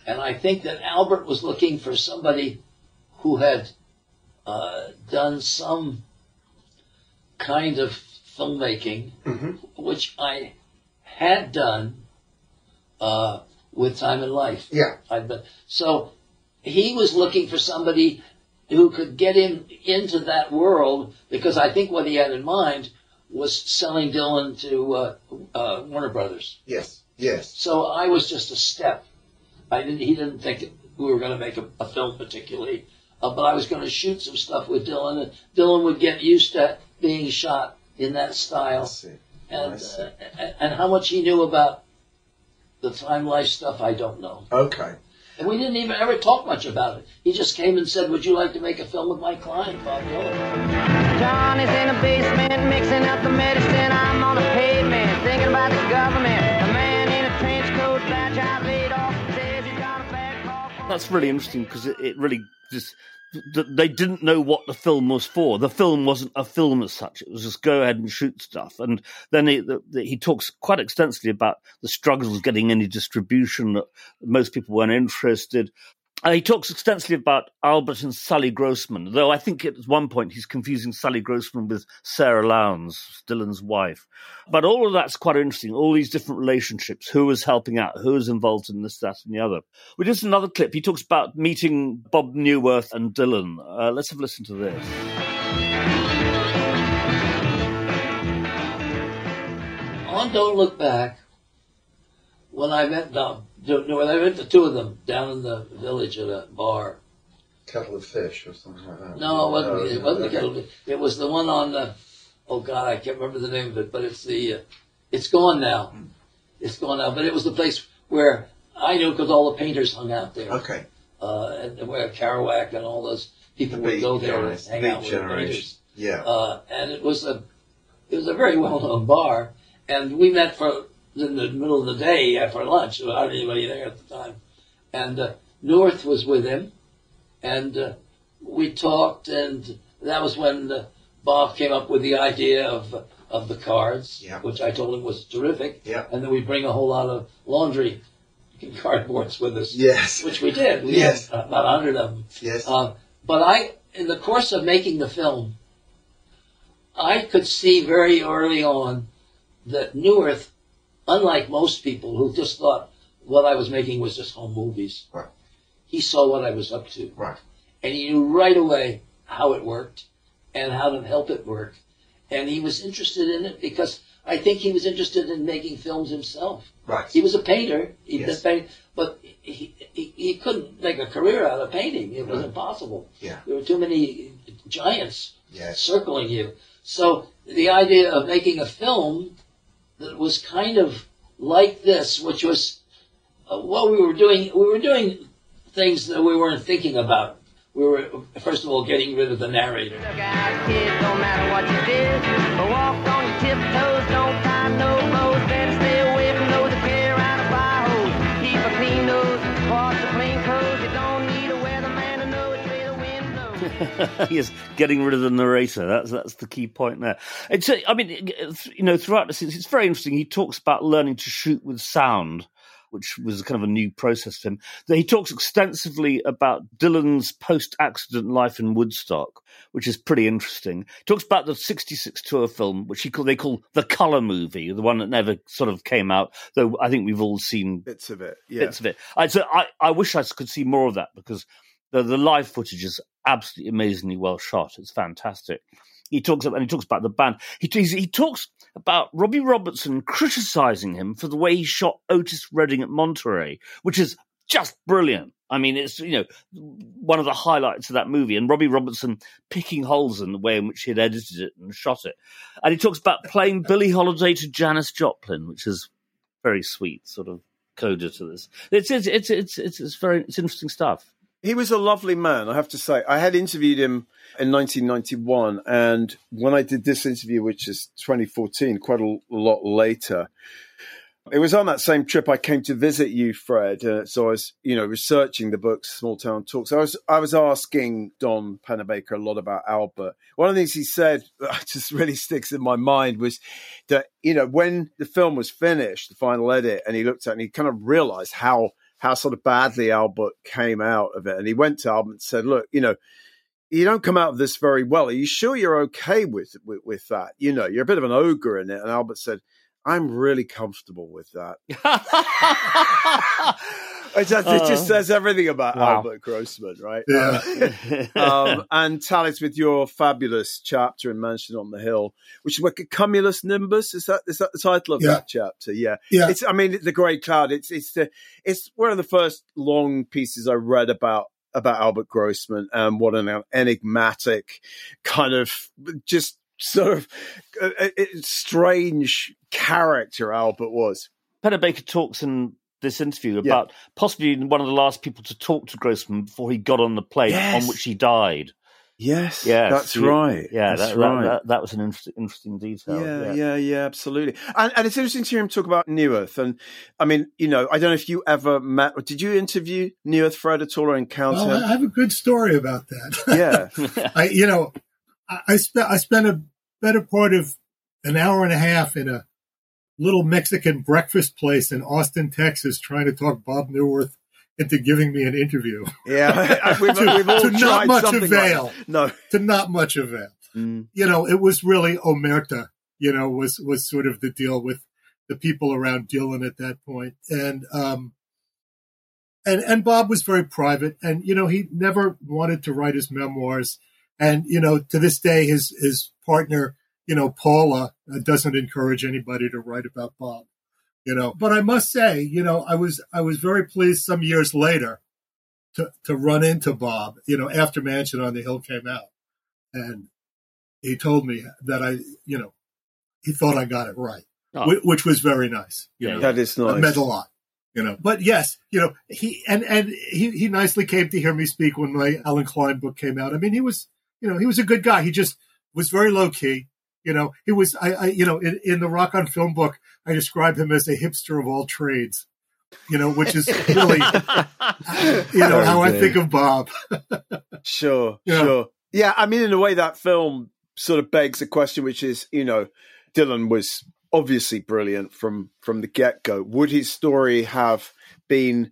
And I think that Albert was looking for somebody who had uh, done some kind of filmmaking, which I had done uh, with Time and Life.
Yeah.
I'd been, so he was looking for somebody who could get him into that world because I think what he had in mind was selling Dylan to uh, uh, Warner Brothers.
Yes. Yes.
So I was just a step. I didn't. He didn't think we were going to make a, a film particularly, uh, but I was going to shoot some stuff with Dylan, and Dylan would get used to being shot in that
I
style,
see.
and
I see.
uh, and- and how much he knew about the time life stuff, I don't know.
Okay.
And we didn't even ever talk much about it. He just came and said, "Would you like to make a film with my client, Bob Dylan?"
John is in the basement mixing up the medicine. I'm on the pavement thinking about the government. A man in a trench coat, badge out laid off, says he's got a bad call.
That's really interesting because it, it really just th- they didn't know what the film was for. The film wasn't a film as such; it was just go ahead and shoot stuff. And then he, the, the, he talks quite extensively about the struggles getting any distribution. That most people weren't interested. He talks extensively about Albert and Sally Grossman, though I think at one point he's confusing Sally Grossman with Sara Lownds, Dylan's wife. But all of that's quite interesting. All these different relationships, who was helping out, who was involved in this, that, and the other. We just another clip. He talks about meeting Bob Neuwirth and Dylan. Uh, let's have a listen to this.
On Don't Look Back, when I met them, when I met the two of them down in the village at a bar.
Kettle of fish or something like that.
No, it wasn't.
No,
It wasn't the kettle. It was the one on the. Oh God, I can't remember the name of it, but it's the. Uh, it's gone now. it's gone now, but it was the place where I knew because all the painters hung out there.
Okay.
Uh, and where Kerouac and all those people
The
would go there and hang out with the painters.
Yeah.
Uh, and it was a it was a very well known bar, and we met for in the middle of the day after lunch without anybody there at the time, and uh, North was with him, and uh, we talked, and that was when uh, Bob came up with the idea of of the cards,
Yeah.
which I told him was terrific,
Yeah.
and then we bring a whole lot of laundry (laughs) cardboards with us,
Yes.
which we did. We
Yes.
had about a hundred of them.
Yes.
Um, but I, in the course of making the film, I could see very early on that Neuwirth, unlike most people who just thought what I was making was just home movies,
Right.
he saw what I was up to.
Right.
And he knew right away how it worked and how to help it work. And he was interested in it because I think he was interested in making films himself.
Right.
He was a painter, he
Yes.
did paint, but he, he, he couldn't make a career out of painting. It was impossible.
Yeah.
There were too many giants
Yes.
circling you. So the idea of making a film that was kind of like this, which was uh, what we were doing, we were doing things that we weren't thinking about. We were, first of all, getting rid of the narrator. (laughs)
yes, getting rid of the narrator. That's that's the key point there. It's, I mean, you know, throughout the this, it's very interesting. He talks about learning to shoot with sound, which was kind of a new process for him. He talks extensively about Dylan's post-accident life in Woodstock, which is pretty interesting. He talks about the '66 tour film, which he call, they call the color movie, the one that never sort of came out. Though I think we've all seen
Bits of it. Yeah.
bits of it. I, so I, I wish I could see more of that because the, the live footage is absolutely amazingly well shot. It's fantastic. He talks about, and he talks about the band. He, he talks about Robbie Robertson criticizing him for the way he shot Otis Redding at Monterey, which is just brilliant. I mean, it's you know one of the highlights of that movie, and Robbie Robertson picking holes in the way in which he had edited it and shot it. And he talks about playing Billie Holiday to Janis Joplin, which is very sweet, sort of coda to this. It's it's it's it's it's, it's very it's interesting stuff.
He was a lovely man, I have to say. I had interviewed him in 1991, and when I did this interview, which is 2014, quite a lot later, it was on that same trip I came to visit you, Fred. Uh, so I was, you know, researching the book Small Town Talks. I was, I was asking Don Pennebaker a lot about Albert. One of the things he said that (laughs) just really sticks in my mind was that, you know, when the film was finished, the final edit, and he looked at it and he kind of realized how how sort of badly Albert came out of it. And he went to Albert and said, look, you know, you don't come out of this very well. Are you sure you're okay with, with, with that? You know, you're a bit of an ogre in it. And Albert said, I'm really comfortable with that. (laughs) It just, it just says everything about
Wow.
Albert Grossman, right?
Yeah. (laughs)
um, and tallies with your fabulous chapter in Mansion on the Hill, which is like a Cumulus Nimbus. Is that is that the title of
Yeah.
that chapter? Yeah,
Yeah.
It's I mean the Great Cloud. It's it's the it's one of the first long pieces I read about about Albert Grossman and what an enigmatic kind of just sort of uh, uh, strange character Albert was.
Pennebaker talks in this interview about possibly one of the last people to talk to Grossman before he got on the plane
Yes.
on which he died.
Yes,
Yes,
that's
yeah,
right.
Yeah,
that's
that,
right.
That, that, that was an interesting, interesting detail.
Yeah, yeah, yeah, absolutely. And, and it's interesting to hear him talk about Neuwirth. And I mean, you know, I don't know if you ever met, or did you interview Neuwirth Fred at all or encounter
Well, I have a good story about that.
Yeah. (laughs)
I, you know, I, I spent I spent a better part of an hour and a half in a little Mexican breakfast place in Austin, Texas, trying to talk Bob Neuwirth into giving me an interview.
yeah. (laughs) we've,
To-
we've all
to not much
something
avail.
Like. No.
to not much avail.
Mm.
You know, it was really omerta. You know, was was sort of the deal with the people around Dylan at that point, and um, and and Bob was very private, and you know, he never wanted to write his memoirs, and you know, to this day, his his partner, you know, Paula, uh, doesn't encourage anybody to write about Bob. You know, but I must say, you know, I was I was very pleased some years later to to run into Bob. You know, after Mansion on the Hill came out, and he told me that I, you know, he thought I got it right.
Oh.
whi- which was very nice. You
Yeah,
know,
That is
It
nice.
meant a lot. You know, but yes, you know, he and and he he nicely came to hear me speak when my Allen Klein book came out. I mean, he was, you know, he was a good guy. He just was very low key. You know, he was, I, I you know, in, in the Rock on Film book, I describe him as a hipster of all trades. You know, which is really, (laughs) you know, how I think of Bob.
Sure, (laughs)
Yeah.
sure. Yeah, I mean, in a way, that film sort of begs a question, which is, you know, Dylan was obviously brilliant from from the get go. Would his story have been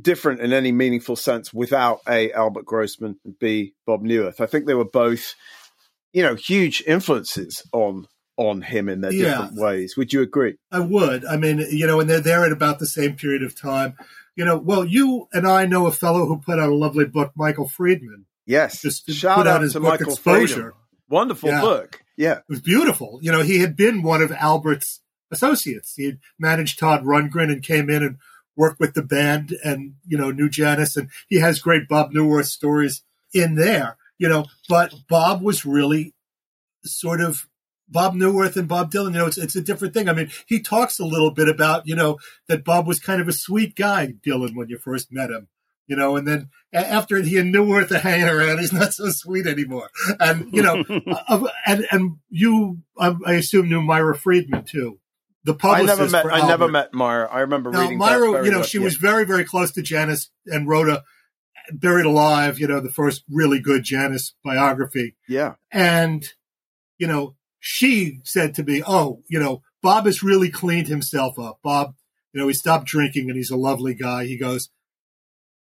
different in any meaningful sense without a Albert Grossman and b Bob Neuwirth? I think they were both, you know, huge influences on on him in their
Yeah.
different ways. Would you agree?
I would. I mean, you know, and they're there at about the same period of time. You know, well, you and I know a fellow who put out a lovely book, Michael Friedman.
Yes.
Just
Shout
put
out
out his
to
book
Michael
Exposure.
Freedom. Wonderful
Yeah.
book. Yeah.
It was beautiful. You know, he had been one of Albert's associates. He had managed Todd Rundgren and came in and worked with the band and, you know, New Janis. And he has great Bob Neuwirth stories in there, you know, but Bob was really sort of Bob Neuwirth and Bob Dylan, you know, it's, it's a different thing. I mean, he talks a little bit about, you know, that Bob was kind of a sweet guy, Dylan, when you first met him, you know, and then after he and Newworth are hanging around, he's not so sweet anymore. And, you know, (laughs) uh, and, and you, I, I assume knew Myra Friedman too. The
I
publicist
never met I never met Myra. I remember
Now,
reading that
Myra, you know,
much.
she
Yeah.
was very, very close to Janis and wrote a Buried Alive, you know, the first really good Janis biography.
Yeah.
And, you know, she said to me, Oh, you know, Bob has really cleaned himself up. Bob, you know, he stopped drinking and he's a lovely guy. He goes,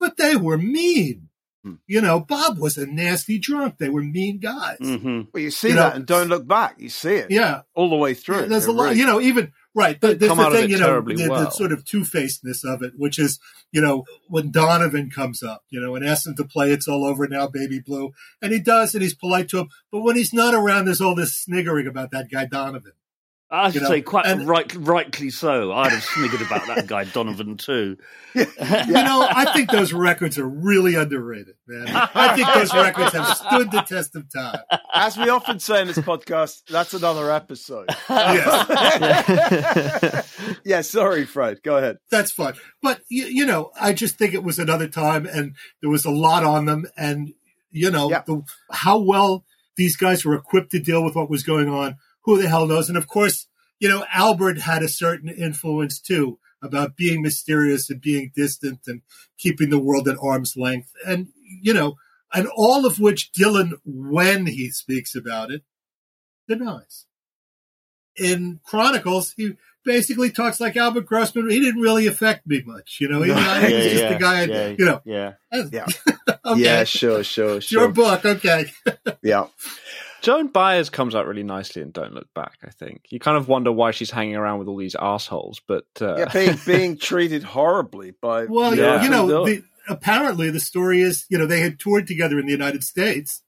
But they were mean.
Hmm.
You know, Bob was a nasty drunk. They were mean guys.
hmm
Well, you see
You
that
know,
and don't look back. You see it
Yeah.
all the way through.
Yeah, there's
It
a lot,
really-
you know, even right. But there's the thing, you know, the, the sort of two facedness of it, which is, you know, when Donovan comes up, you know, and asks him to play "It's All Over Now, Baby Blue," and he does, and he's polite to him. But when he's not around, there's all this sniggering about that guy Donovan.
I should
You know,
say quite
and-
right, rightly so. I'd have sniggered about that guy (laughs) Donovan too.
You know, I think those records are really underrated, man. I think those records have stood the test of time.
As we often say in this podcast, that's another episode.
Yes. (laughs)
yeah, sorry, Fred. Go ahead.
that's fine, But you, you know, I just think it was another time, and there was a lot on them, and you know,
Yeah.
the, how well these guys were equipped to deal with what was going on. Who the hell knows? And of course, you know, Albert had a certain influence too about being mysterious and being distant and keeping the world at arm's length, and you know, and all of which Dylan, when he speaks about it, denies. In Chronicles, he basically talks like Albert Grossman. He didn't really affect me much, you know. He, I, (laughs) he was just the guy,
yeah,
you know.
yeah.
Yeah. (laughs)
okay,
Yeah, sure, sure,
it's your
sure.
book, okay. (laughs)
Yeah.
Joan Baez comes out really nicely in Don't Look Back, I think. You kind of wonder why she's hanging around with all these assholes, but uh,
Yeah, being (laughs) being treated horribly by
Well,
Yeah.
you know, the, apparently the story is, you know, they had toured together in the United States,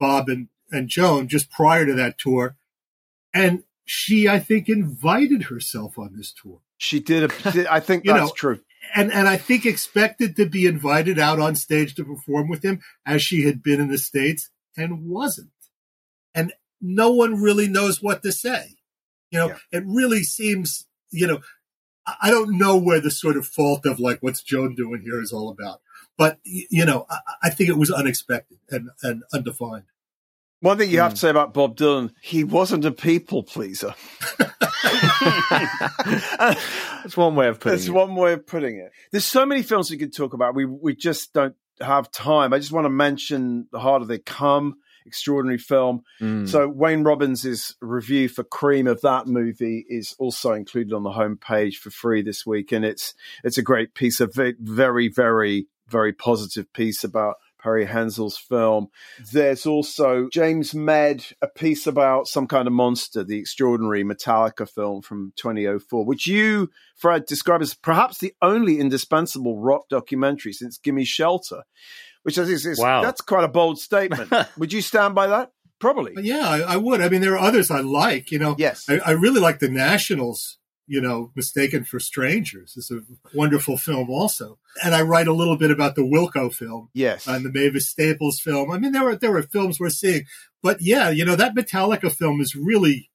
Bob and, and Joan, just prior to that tour. And she, I think, invited herself on this tour.
she did. A, (laughs) did- I think
You
that's
know,
true.
And, and I think expected to be invited out on stage to perform with him as she had been in the States and wasn't. And no one really knows what to say. You know,
Yeah.
it really seems, you know, I I don't know where the sort of fault of like, what's Joan doing here is all about. But, you know, I, I think it was unexpected and, and undefined.
One thing you have
Hmm.
to say about Bob Dylan, he wasn't a people pleaser. (laughs)
that's one way of putting
That's
it.
That's one way of putting it. There's so many films we could talk about. We we just don't have time. I just want to mention The Harder They Come, extraordinary film.
Mm.
So Wayne Robbins' review for Cream of that movie is also included on the homepage for free this week, and it's it's a great piece a very very very positive piece about Perry Henzell's film. There's also James Medd, a piece about some kind of monster, the extraordinary Metallica film from 2004, which you, Fred, describe as perhaps the only indispensable rock documentary since Gimme Shelter, which I think is
Wow.
that's quite a bold statement. (laughs) Would you stand by that? Probably.
But yeah, I, I would. I mean, there are others I like, you know.
Yes.
I, I really like the Nationals, you know, Mistaken for Strangers. It's a wonderful film also. And I write a little bit about the Wilco film
Yes.
and the Mavis Staples film. I mean, there were there were films we're seeing, but yeah, you know, that Metallica film is really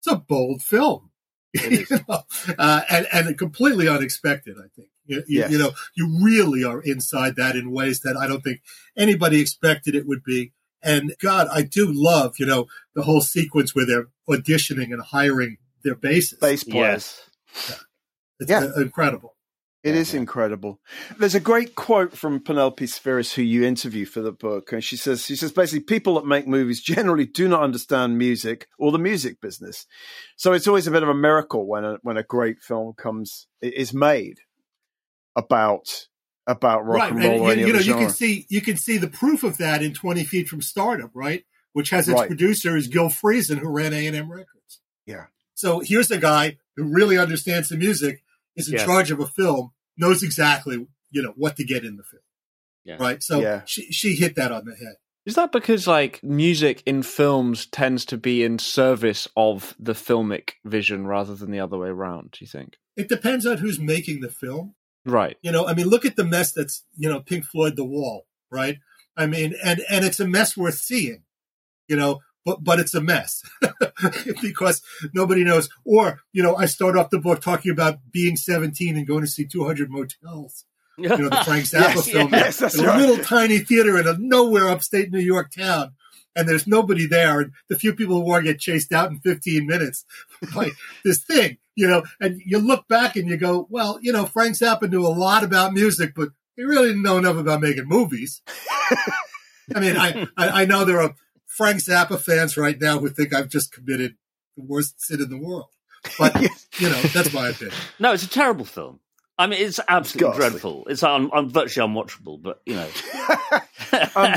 it's a bold film.
It (laughs)
you know, uh, and and completely unexpected. I think you, you-
Yes.
you know you really are inside that in ways that I don't think anybody expected it would be. And God, I do love you know the whole sequence where they're auditioning and hiring their bases.
Bass players.
Yes.
It's
Yeah.
uh, incredible.
It is incredible. There's a great quote from Penelope Spheeris, who you interview for the book, and she says, "She says basically, people that make movies generally do not understand music or the music business, so it's always a bit of a miracle when a when a great film comes is made about about rock
right,
and
and
roll. or
you, you know
other
you can see you can see the proof of that in Twenty Feet from Stardom, right? Which has its
Right.
producer is Gil Friesen, who ran A and M Records.
Yeah.
So here's a guy who really understands the music, is in
Yes.
charge of a film, knows exactly you know what to get in the film,
Yeah.
right? So
Yeah.
she she hit that on the head.
Is that because like music in films tends to be in service of the filmic vision rather than the other way around? Do you think?
It depends on who's making the film.
Right.
You know, I mean, look at the mess that's you know Pink Floyd, The Wall, right? I mean, and and it's a mess worth seeing, you know, but but it's a mess (laughs) because nobody knows. Or you know, I start off the book talking about being 17 and going to see 200 motels. You know, the Frank (laughs) Zappa
Yes,
film
yes, that's
in a little tiny theater in a nowhere upstate New York town. And there's nobody there, and the few people who are get chased out in 15 minutes (laughs) by this thing, you know. And you look back and you go, well, you know, Frank Zappa knew a lot about music, but he really didn't know enough about making movies. I mean, I, I, I know there are Frank Zappa fans right now who think I've just committed the worst sin in the world. But, (laughs) you know, that's my opinion.
No, it's a terrible film. I mean, it's absolutely
ghastly.
dreadful. It's un- un- virtually unwatchable, but you know, (laughs)
Um,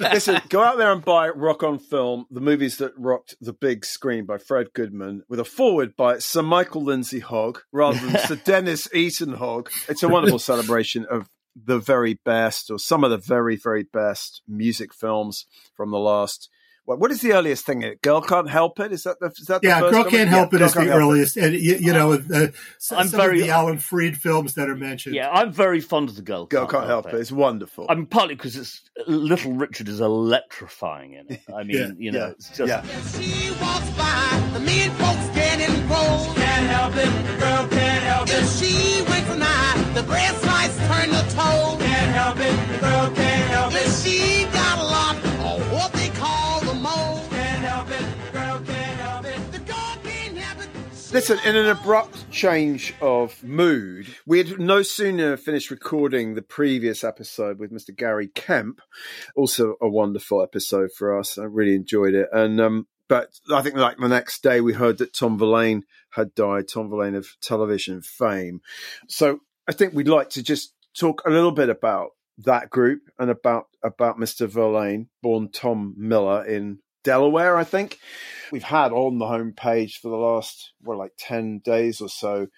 listen, go out there and buy Rock on Film, the movies that rocked the big screen by Fred Goodman, with a forward by Sir Michael Lindsay Hogg rather than (laughs) Sir Denis Eton Hogg. It's a wonderful celebration of the very best, or some of the very, very best music films from the last. What, what is the earliest thing? Girl Can't Help It? Is that the, is that the
Yeah,
first
Girl? Can't
Yeah,
Help It
Girl
is the
Can't It.
earliest. And, you, you know, uh, some,
I'm
some
very-
of the Alan Freed films that are mentioned.
yeah, I'm very fond of the girl.
Girl Can't Help It. It's wonderful.
I mean, partly because it's Little Richard is electrifying in it. I mean, (laughs)
Yeah,
you know,
yeah,
it's just
yeah.
She walks by, the men folks getting rolled. Can't help it, girl can't help it. If she winks an eye, the grass lights turn to toll. Can't girl can't help it. If she got a lot of what they call the mold. Can't help it, girl can't help it. The girl can't help it.
Listen, in an abrupt change of mood, we had no sooner finished recording the previous episode with Mr. Gary Kemp, also a wonderful episode for us. I really enjoyed it. And um, but I think like the next day we heard that Tom Verlaine had died, Tom Verlaine of television fame. So I think we'd like to just talk a little bit about that group and about about Mr. Verlaine, born Tom Miller in Delaware, I think. We've had on the homepage for the last, well, like 10 days or so,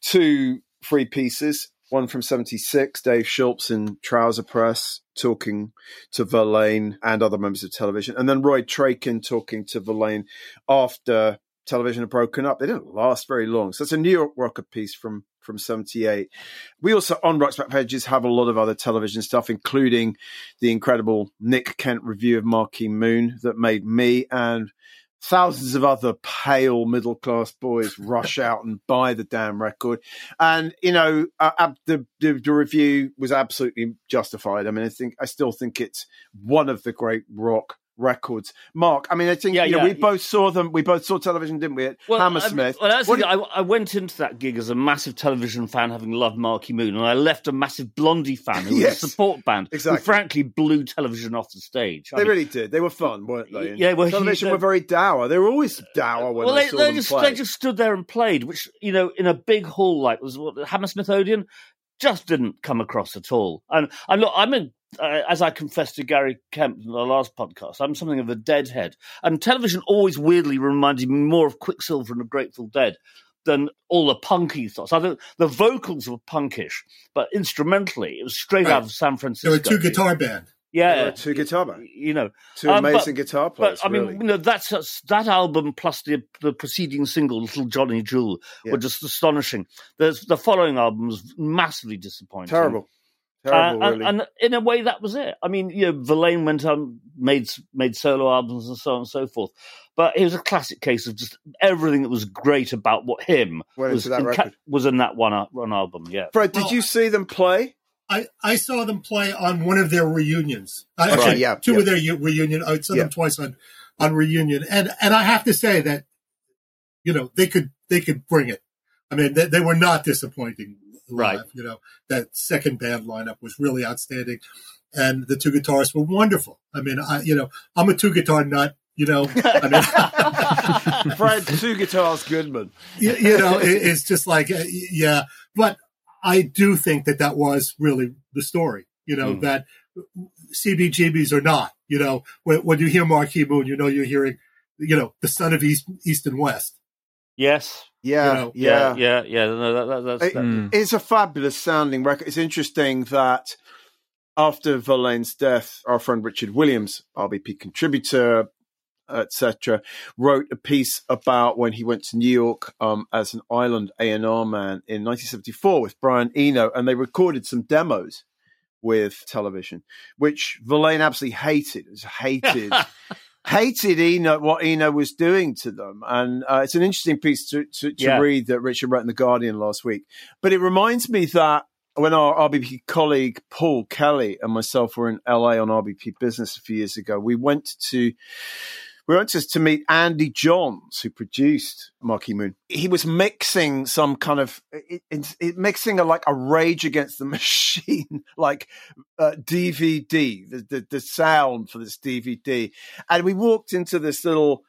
two free pieces. One from 76, Dave Schulps in Trouser Press talking to Verlaine and other members of television. And then Roy Trakin talking to Verlaine after television had broken up. They didn't last very long. So it's a New York Rocker piece from from 78. We also, on Rock's Back Pages, have a lot of other television stuff, including the incredible Nick Kent review of Marquee Moon that made me and thousands of other pale middle class boys rush out and buy the damn record. And, you know, uh, the, the, the review was absolutely justified. I mean, I think, I still think it's one of the great rock records. Mark, I mean, I think
Yeah,
you know,
yeah.
we both saw them. We both saw television, didn't we? At
Well,
Hammersmith.
I, well, that's
What
the I, I went into that gig as a massive television fan, having loved Marquee Moon, and I left a massive Blondie fan who
Yes,
was a (laughs) support band,
exactly.
who frankly blew television off the stage. I
They
mean,
really did. They were fun, weren't they? And
Yeah, well,
television
they-
were very dour. They were always dour when
well, they, they just
play.
they just stood there and played, which you know, in a big hall like was what Hammersmith Odeon, just didn't come across at all. And and look, I'm a uh, as I confessed to Gary Kemp in the last podcast, I'm something of a deadhead, and television always weirdly reminded me more of Quicksilver and the Grateful Dead than all the punk ethos. I think the vocals were punkish, but instrumentally, it was straight out of San Francisco.
There were two guitar band.
yeah,
There were two guitar bands.
you know,
Two
Um, but-
amazing guitar players.
but I mean,
really.
you know, that's, that's that album plus the the preceding single, "Little Johnny Jewel,"
Yeah.
were just astonishing. There's the following album was massively disappointing.
terrible, Terrible,
Uh,
really.
and, and in a way, that was it. I mean, you know, Verlaine went on, made made solo albums and so on and so forth. But it was a classic case of just everything that was great about what him
Went
was
that
in
record.
was in that one one album. Yeah,
Fred, did
Well,
you see them play?
I, I saw them play on one of their reunions. I,
Okay,
actually,
yeah,
two
yeah.
of their u- reunion. I saw
Yeah.
them twice on on reunion, and and I have to say that you know they could they could bring it. I mean, they, they were not disappointing. Live,
Right.
You know, that second band lineup was really outstanding, and the two guitarists were wonderful. I mean, I you know I'm a two guitar nut. You know, I mean, (laughs)
Fred, two guitars, Goodman.
you, you know, it, it's just like, uh, yeah. But I do think that that was really the story. You know,
Mm.
that CBGBs are not. You know, when, when you hear Marquee Moon, you know you're hearing, you know, the son of East, East and West.
Yes,
Yeah,
You know,
yeah.
yeah, yeah. No, that, that, that's,
It-
that-
Mm.
It's a fabulous sounding record. It's interesting that after Verlaine's death, our friend Richard Williams, RBP contributor, etc., wrote a piece about when he went to New York um, as an island A&R man in 1974 with Brian Eno, and they recorded some demos with television, which Verlaine absolutely hated. It was hated. (laughs) hated Eno what Eno was doing to them, and uh, it's an interesting piece to to, to
Yeah.
read that Richard wrote in the Guardian last week. But it reminds me that when our RBP colleague Paul Kelly and myself were in LA on RBP Business a few years ago, we went to we went to, to meet Andy Johns, who produced Marquee Moon. He was mixing some kind of it, it, it- mixing a like a Rage Against the (laughs) Machine like uh, DVD, the, the the sound for this DVD, and we walked into this little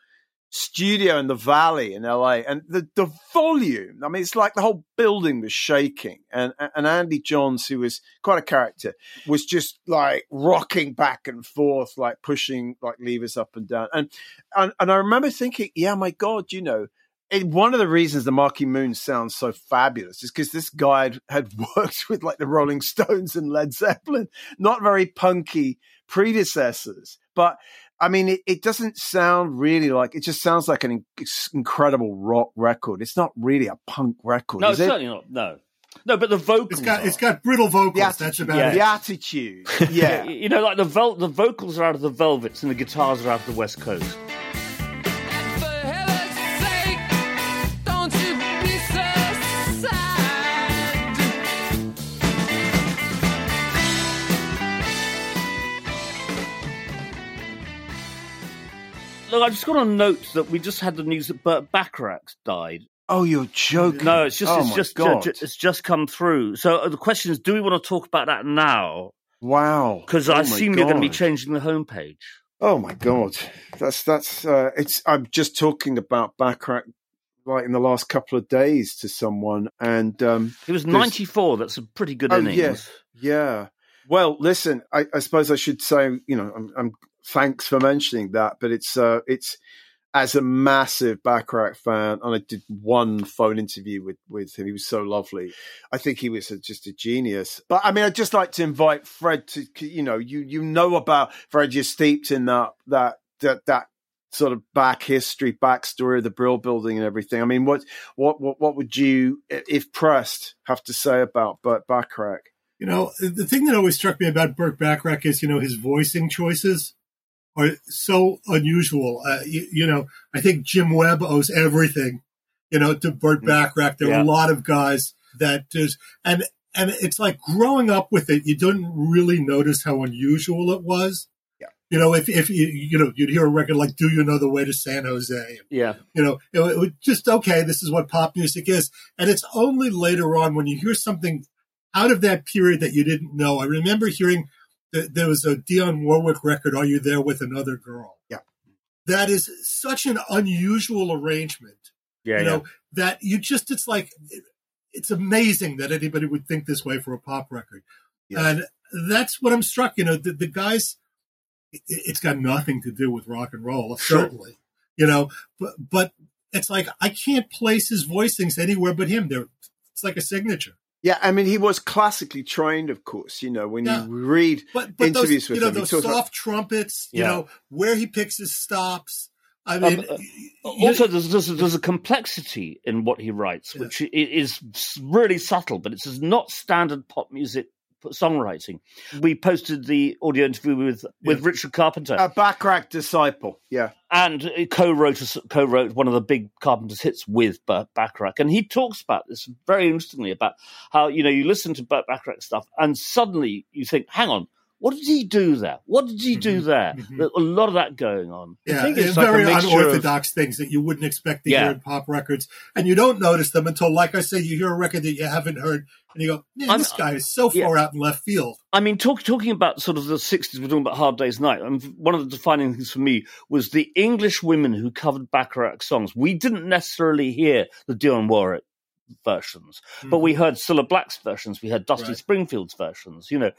studio in the valley in LA and the, the volume I mean it's like the whole building was shaking and and Andy Johns who was quite a character was just like rocking back and forth like pushing like levers up and down. And and, and I remember thinking yeah my god you know it, one of the reasons the Marquee Moon sounds so fabulous is because this guy had, had (laughs) worked with like the Rolling Stones and Led Zeppelin, not very punky predecessors, but I mean, it, it doesn't sound really like it. Just sounds like an in- incredible rock record. It's not really a punk record,
no,
is it?
certainly not. No, no, but the vocals.
It's got
are.
it's got brittle vocals.
The
That's about
yeah.
it.
the attitude, (laughs) yeah.
you know, like the vel- the vocals are out of the Velvets and the guitars are out of the West Coast. I just got to note that we just had the news that Burt Bacharach died.
Oh, you're joking!
No, it's just
Oh
it's just
God.
ju- ju- it's just come through. So uh, the question is, do we want to talk about that now?
wow.
Because
Oh
I assume you're going to be changing the homepage.
Oh my god, that's that's uh, it's. I'm just talking about Bacharach like in the last couple of days to someone, and um,
He was 94. That's a pretty good
Oh,
innings.
yeah. Yeah. Well, listen, I, I suppose I should say, you know, I'm, I'm thanks for mentioning that, but it's uh, it's as a massive Bacharach fan, and I did one phone interview with with him. He was so lovely. I think he was a, just a genius. But I mean, I'd just like to invite Fred to, you know, you you know about Fred. You're steeped in that that that that sort of back history, backstory of the Brill Building and everything. I mean, what what what what would you, if pressed, have to say about Burt Bacharach?
You know, the thing that always struck me about Burt Bacharach is, you know, his voicing choices are so unusual. Uh, you, you know, I think Jim Webb owes everything, you know, to Burt Bacharach. There are a lot of guys that is, and, and it's like growing up with it, you didn't really notice how unusual it was.
Yeah.
You know, if, if you, you know, you'd hear a record like Do You Know the Way to San Jose?
Yeah.
you know, it, it was just okay. This is what pop music is, and it's only later on when you hear something out of that period that you didn't know. I remember hearing there was a Dionne Warwick record, "Are You There with Another Girl?"
Yeah.
that is such an unusual arrangement.
Yeah.
you
yeah.
know that you just it's like it's amazing that anybody would think this way for a pop record,
Yeah.
and that's what I'm struck. You know, the, the guys. it- It's got nothing to do with rock and roll,
Sure.
certainly. You know, but but it's like I can't place his voicings anywhere but him. There, it's like a signature.
Yeah, I mean, he was classically trained, of course. You know, when
Yeah.
you read
But but
interviews
those
with
you know
him,
those
talks about-
soft trumpets, you
Yeah.
know where he picks his stops. I mean,
Um, uh,
you-
Also, there's, there's, there's a complexity in what he writes,
Yeah.
which i- is really subtle, but it's not standard pop music songwriting. We posted the audio interview with with Richard Carpenter
A Bacharach disciple. Yeah.
and co-wrote co-wrote one of the big Carpenter's hits with Bacharach, and he talks about this very interestingly about how you know you listen to Bacharach stuff, and suddenly you think, hang on. What did he do there? What did he do mm-hmm. there? Mm-hmm. There's a lot of that going on.
Yeah,
it's like
very
mixture of-
unorthodox things that you wouldn't expect to
Yeah.
hear in pop records, and you don't notice them until, like I say, you hear a record that you haven't heard, and you go, "Man,
I'm-
this guy is so
yeah.
far out in left field."
I mean, talk, talking about sort of the 60s, we're talking about Hard Day's Night. And one of the defining things for me was the English women who covered Bacharach songs. We didn't necessarily hear the Dionne Warwick versions, but we heard Cilla Black's versions. We heard Dusty
Mm-hmm. Right.
Springfield's versions, you know.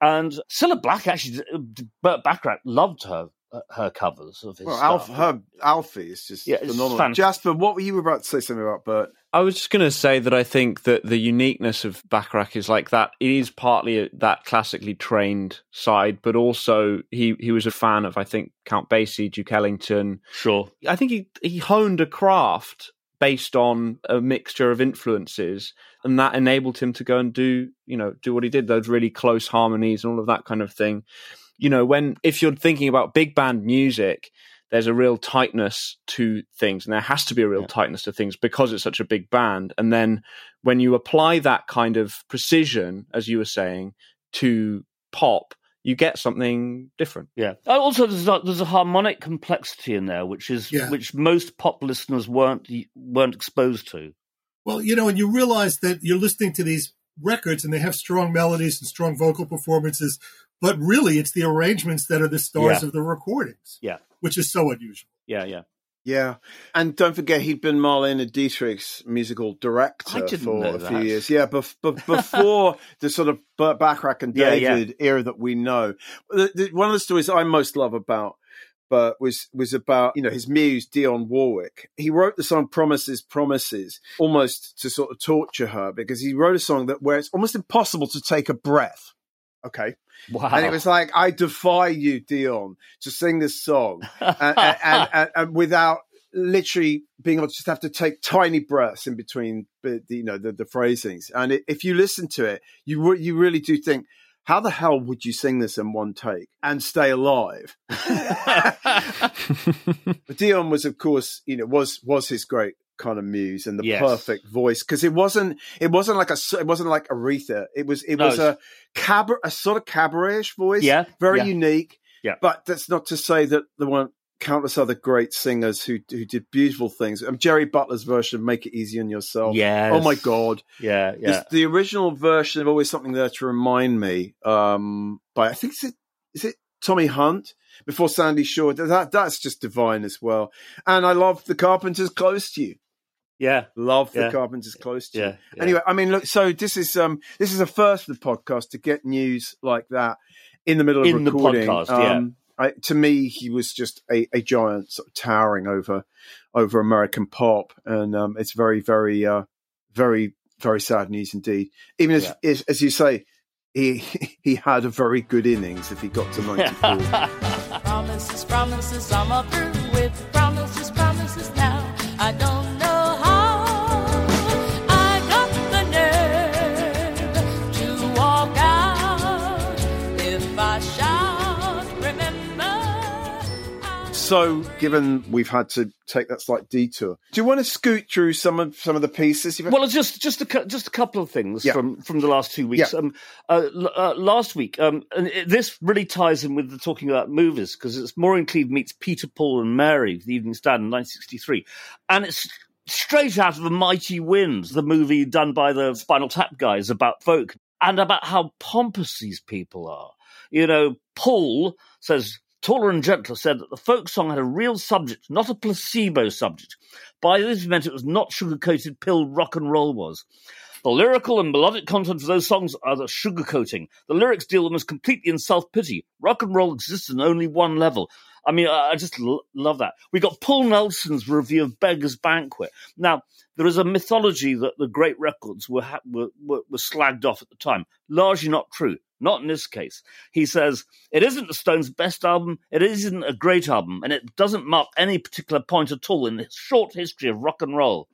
And Cilla Black actually, Burt Bacharach loved her her covers of his
Well,
stuff.
Alf, her Alfie is just
Yeah, it's
phenomenal.
fantastic.
Jasper, what were you about to say something about Burt?
I was just going to say that I think that the uniqueness of Bacharach is like that. It is partly that classically trained side, but also he, he was a fan of, I think, Count Basie, Duke Ellington.
Sure.
I think he, he honed a craft based on a mixture of influences, and that enabled him to go and do, you know, do what he did, those really close harmonies and all of that kind of thing. You know, when if you're thinking about big band music, there's a real tightness to things, and there has to be a real tightness to things because it's such a big band. And then when you apply that kind of precision, as you were saying, to pop, you get something different.
Yeah. Uh, Also, there's a, there's a harmonic complexity in there, which is
Yeah.
which most pop listeners weren't weren't exposed to.
Well, you know, and you realize that you're listening to these records and they have strong melodies and strong vocal performances, but really it's the arrangements that are the stars
Yeah.
of the recordings,
Yeah.
which is so unusual.
Yeah. Yeah.
Yeah, and don't forget he'd been Marlene Dietrich's musical director for a
that.
few years. Yeah, bef- bef- (laughs) before the sort of Burt Bacharach and
Yeah, yeah.
David era that we know. The, the, one of the stories I most love about Burt was was about you know his muse Dionne Warwick. He wrote the song "Promises, Promises" almost to sort of torture her because he wrote a song that where it's almost impossible to take a breath. Okay,
Wow.
and it was like, I defy you, Dionne, to sing this song (laughs) and, and, and, and, and without literally being able to just have to take tiny breaths in between the, you know the, the phrasings. And it, if you listen to it, you you really do think, how the hell would you sing this in one take and stay alive? (laughs) (laughs) but Dionne was, of course, you know, was was his great kind of muse and the
Yes.
perfect voice because it wasn't it wasn't like a it wasn't like Aretha. It was it
No,
was a cabaret a sort of cabaretish voice.
Yeah,
very
yeah.
unique.
Yeah.
but that's not to say that there weren't countless other great singers who who did beautiful things. Um, Jerry Butler's version of "Make It Easy on Yourself."
Yeah.
Oh my god.
Yeah. Yeah.
This- the original version of always something there to remind me. Um, by I think is it is it Tommy Hunt before Sandie Shaw. That that's just divine as well. And I love the Carpenters close to you.
Yeah.
Love the
Yeah.
Carpenters close to you.
Yeah. yeah.
Anyway, I mean, look. So this is um this is a first for the podcast to get news like that in the middle of
In the
recording.
podcast, yeah.
Um, I, to me, he was just a, a giant, sort of towering over over American pop, and um, it's very, very, uh, very, very sad news indeed. Even as as, as you say, he he had a very good innings if he got to (laughs) ninety four.
Promises, promises, I'm up through
so, given we've had to take that slight detour, do you want to scoot through some of some of the pieces? You've
Well, just just a just a couple of things
Yeah.
from from the last two weeks.
Yeah.
Um, uh, l- uh, last week, um, and it, this really ties in with the talking about movies because it's Maureen Cleave meets Peter, Paul, and Mary, the Evening Stand in 1963, and it's straight out of the Mighty Winds, the movie done by the Spinal Tap guys about folk and about how pompous these people are. You know, Paul says. Taller and Gentler said that the folk song had a real subject, not a placebo subject. By this he meant it was not sugar-coated pill rock and roll was. The lyrical and melodic content of those songs are the sugarcoating. The lyrics deal almost completely in self-pity. Rock and roll exists on only one level. I mean, I I just l- love that. We got Paul Nelson's review of Beggar's Banquet. Now, there is a mythology that the great records were, ha- were, were, were slagged off at the time. Largely not true. Not in this case. He says, it isn't the Stones' best album, it isn't a great album, and it doesn't mark any particular point at all in the short history of rock and roll.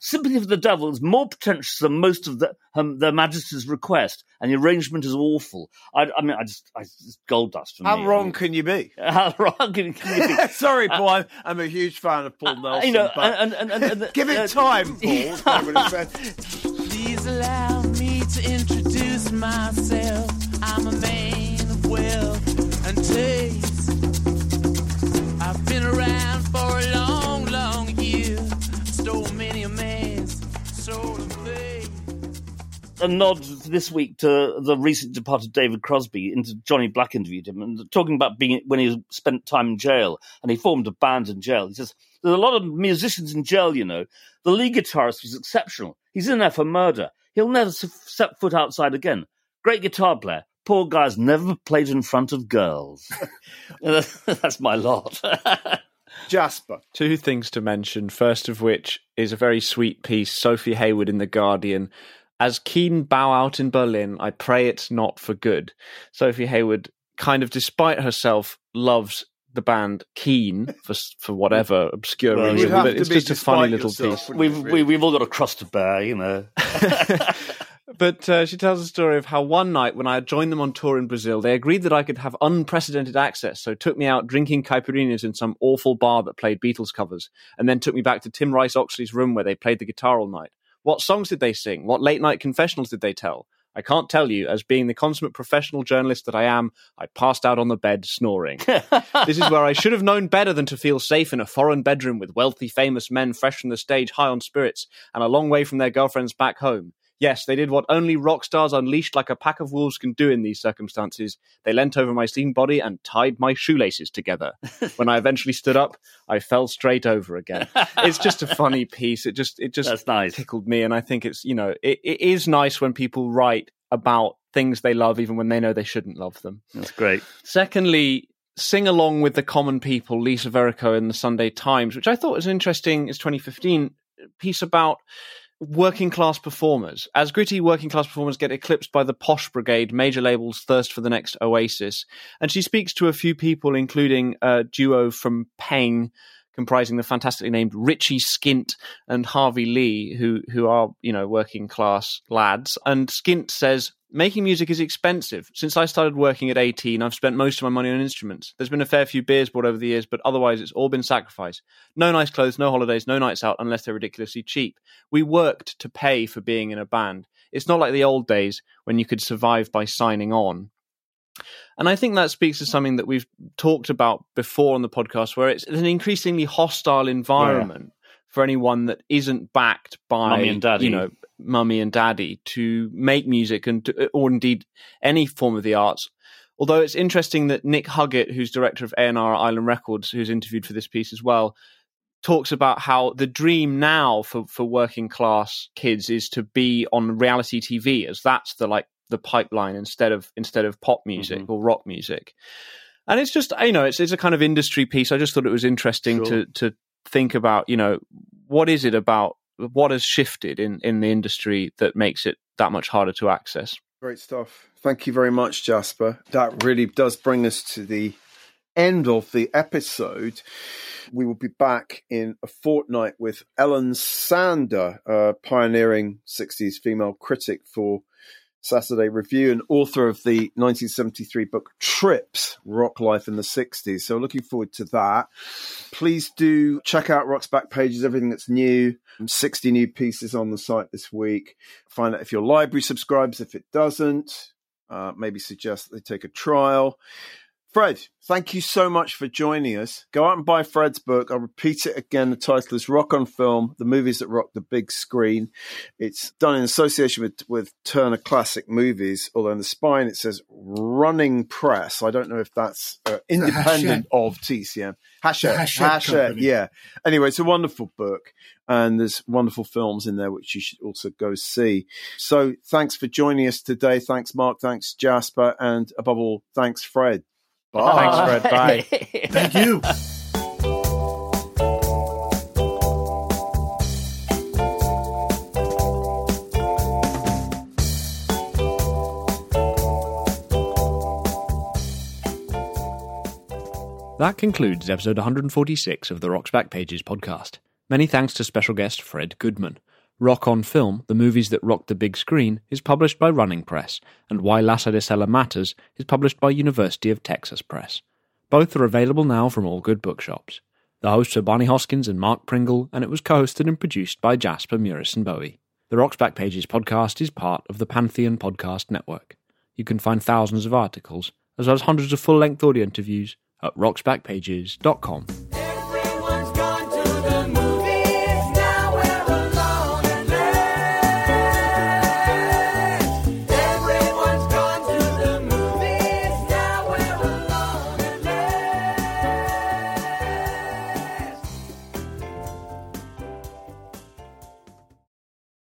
Sympathy for the Devil is more pretentious than most of the, um, Their Majesty's request, and the arrangement is awful. I, I mean, I just, I, it's gold dust for
How
me.
wrong can you be? (laughs)
How wrong can, can you be? (laughs)
Sorry, Paul. I'm, I'm a huge fan of Paul Nelson.
Uh, you know,
but
and, and, and, and (laughs)
give it
uh,
time, Paul. is what I'm gonna say.
Please allow me to introduce myself. I'm a man of wealth and taste. I've been around for a long, long year. Many a man's soul
a nod this week to the recent departed David Crosby. Into Johnny Black interviewed him and talking about being when he spent time in jail and he formed a band in jail. He says there's a lot of musicians in jail. You know, the lead guitarist was exceptional. He's in there for murder. He'll never set foot outside again. Great guitar player. Poor guy's never played in front of girls. (laughs) (laughs) That's my lot. (laughs)
Jasper.
Two things to mention. First of which is a very sweet piece, Sophie Heawood in The Guardian. As Keane bow out in Berlin, I pray it's not for good. Sophie Heawood, kind of despite herself, loves the band Keane for for whatever obscure
Well,
reason, but it's just a funny little
yourself,
piece.
we've
it,
we,
really?
we've all got a cross to bear, you know.
But uh, she tells the story of how one night when I had joined them on tour in Brazil, they agreed that I could have unprecedented access, so took me out drinking caipirinhas in some awful bar that played Beatles covers, and then took me back to Tim Rice Oxley's room where they played the guitar all night. What songs did they sing? What late night confessionals did they tell? I can't tell you, as being the consummate professional journalist that I am, I passed out on the bed snoring. (laughs) this is where I should have known better than to feel safe in a foreign bedroom with wealthy, famous men fresh from the stage, high on spirits, and a long way from their girlfriends back home. Yes, they did what only rock stars unleashed like a pack of wolves can do in these circumstances. They leant over my slim body and tied my shoelaces together. (laughs) when I eventually stood up, I fell straight over again. It's just a (laughs) funny piece. It just it just
That's nice.
tickled me, and I think it's you know it, it is nice when people write about things they love, even when they know they shouldn't love them.
That's great.
Secondly, sing along with the common people, Lisa Verrico in the Sunday Times, which I thought was an interesting, is 2015 piece about working class performers. As gritty working class performers get eclipsed by the posh brigade, major labels thirst for the next oasis. And she speaks to a few people, including a duo from Peng, comprising the fantastically named Richie Skint and Harvey Lee, who who are you know working class lads. And Skint says. Making music is expensive. Since I started working at 18, I've spent most of my money on instruments. There's been a fair few beers bought over the years, but otherwise it's all been sacrifice. No nice clothes, no holidays, no nights out unless they're ridiculously cheap. We worked to pay for being in a band. It's not like the old days when you could survive by signing on. And I think that speaks to something that we've talked about before on the podcast, where it's an increasingly hostile environment for anyone that isn't backed by
Mummy and daddy.
you know, mummy and daddy to make music and to, or indeed any form of the arts. Although it's interesting that Nick Huggett, who's director of A&R Island Records, who's interviewed for this piece as well, talks about how the dream now for, for working class kids is to be on reality TV, as that's the like the pipeline instead of instead of pop music mm-hmm. or rock music. And it's just you know it's it's a kind of industry piece. I just thought it was interesting
Sure.
to to think about you know what is it about what has shifted in in the industry that makes it that much harder to access.
Great stuff. Thank you very much, Jasper. That really does bring us to the end of the episode. We will be back in a fortnight with Ellen Sander, a pioneering 60s female critic for Saturday Review and author of the 1973 book Trips Rock Life in the 60s. So, looking forward to that. Please do check out Rock's back pages, everything that's new. 60 new pieces on the site this week. Find out if your library subscribes. If it doesn't, uh, maybe suggest they take a trial. Fred, thank you so much for joining us. Go out and buy Fred's book. I'll repeat it again. The title is Rock on Film The Movies That Rock the Big Screen. It's done in association with, with Turner Classic Movies, although in the spine it says Running Press. I don't know if that's uh, (laughs) independent of TCM. Hachette
Hachette,
yeah. Anyway, it's a wonderful book and there's wonderful films in there which you should also go see. So thanks for joining us today. Thanks, Mark. Thanks, Jasper. And above all, thanks, Fred. Bye.
Thanks, Fred. Bye. (laughs)
Thank you.
That concludes episode 146 of the Rocks Back Pages podcast. Many thanks to special guest Fred Goodman. Rock on Film, the movies that rocked the big screen, is published by Running Press, and Why Lhasa de Sela Matters is published by University of Texas Press. Both are available now from all good bookshops. The hosts are Barney Hoskyns and Mark Pringle, and it was co-hosted and produced by Jasper Murison Bowie. The Rock's Back Pages podcast is part of the Pantheon Podcast Network. You can find thousands of articles, as well as hundreds of full-length audio interviews, at rocksbackpages.com.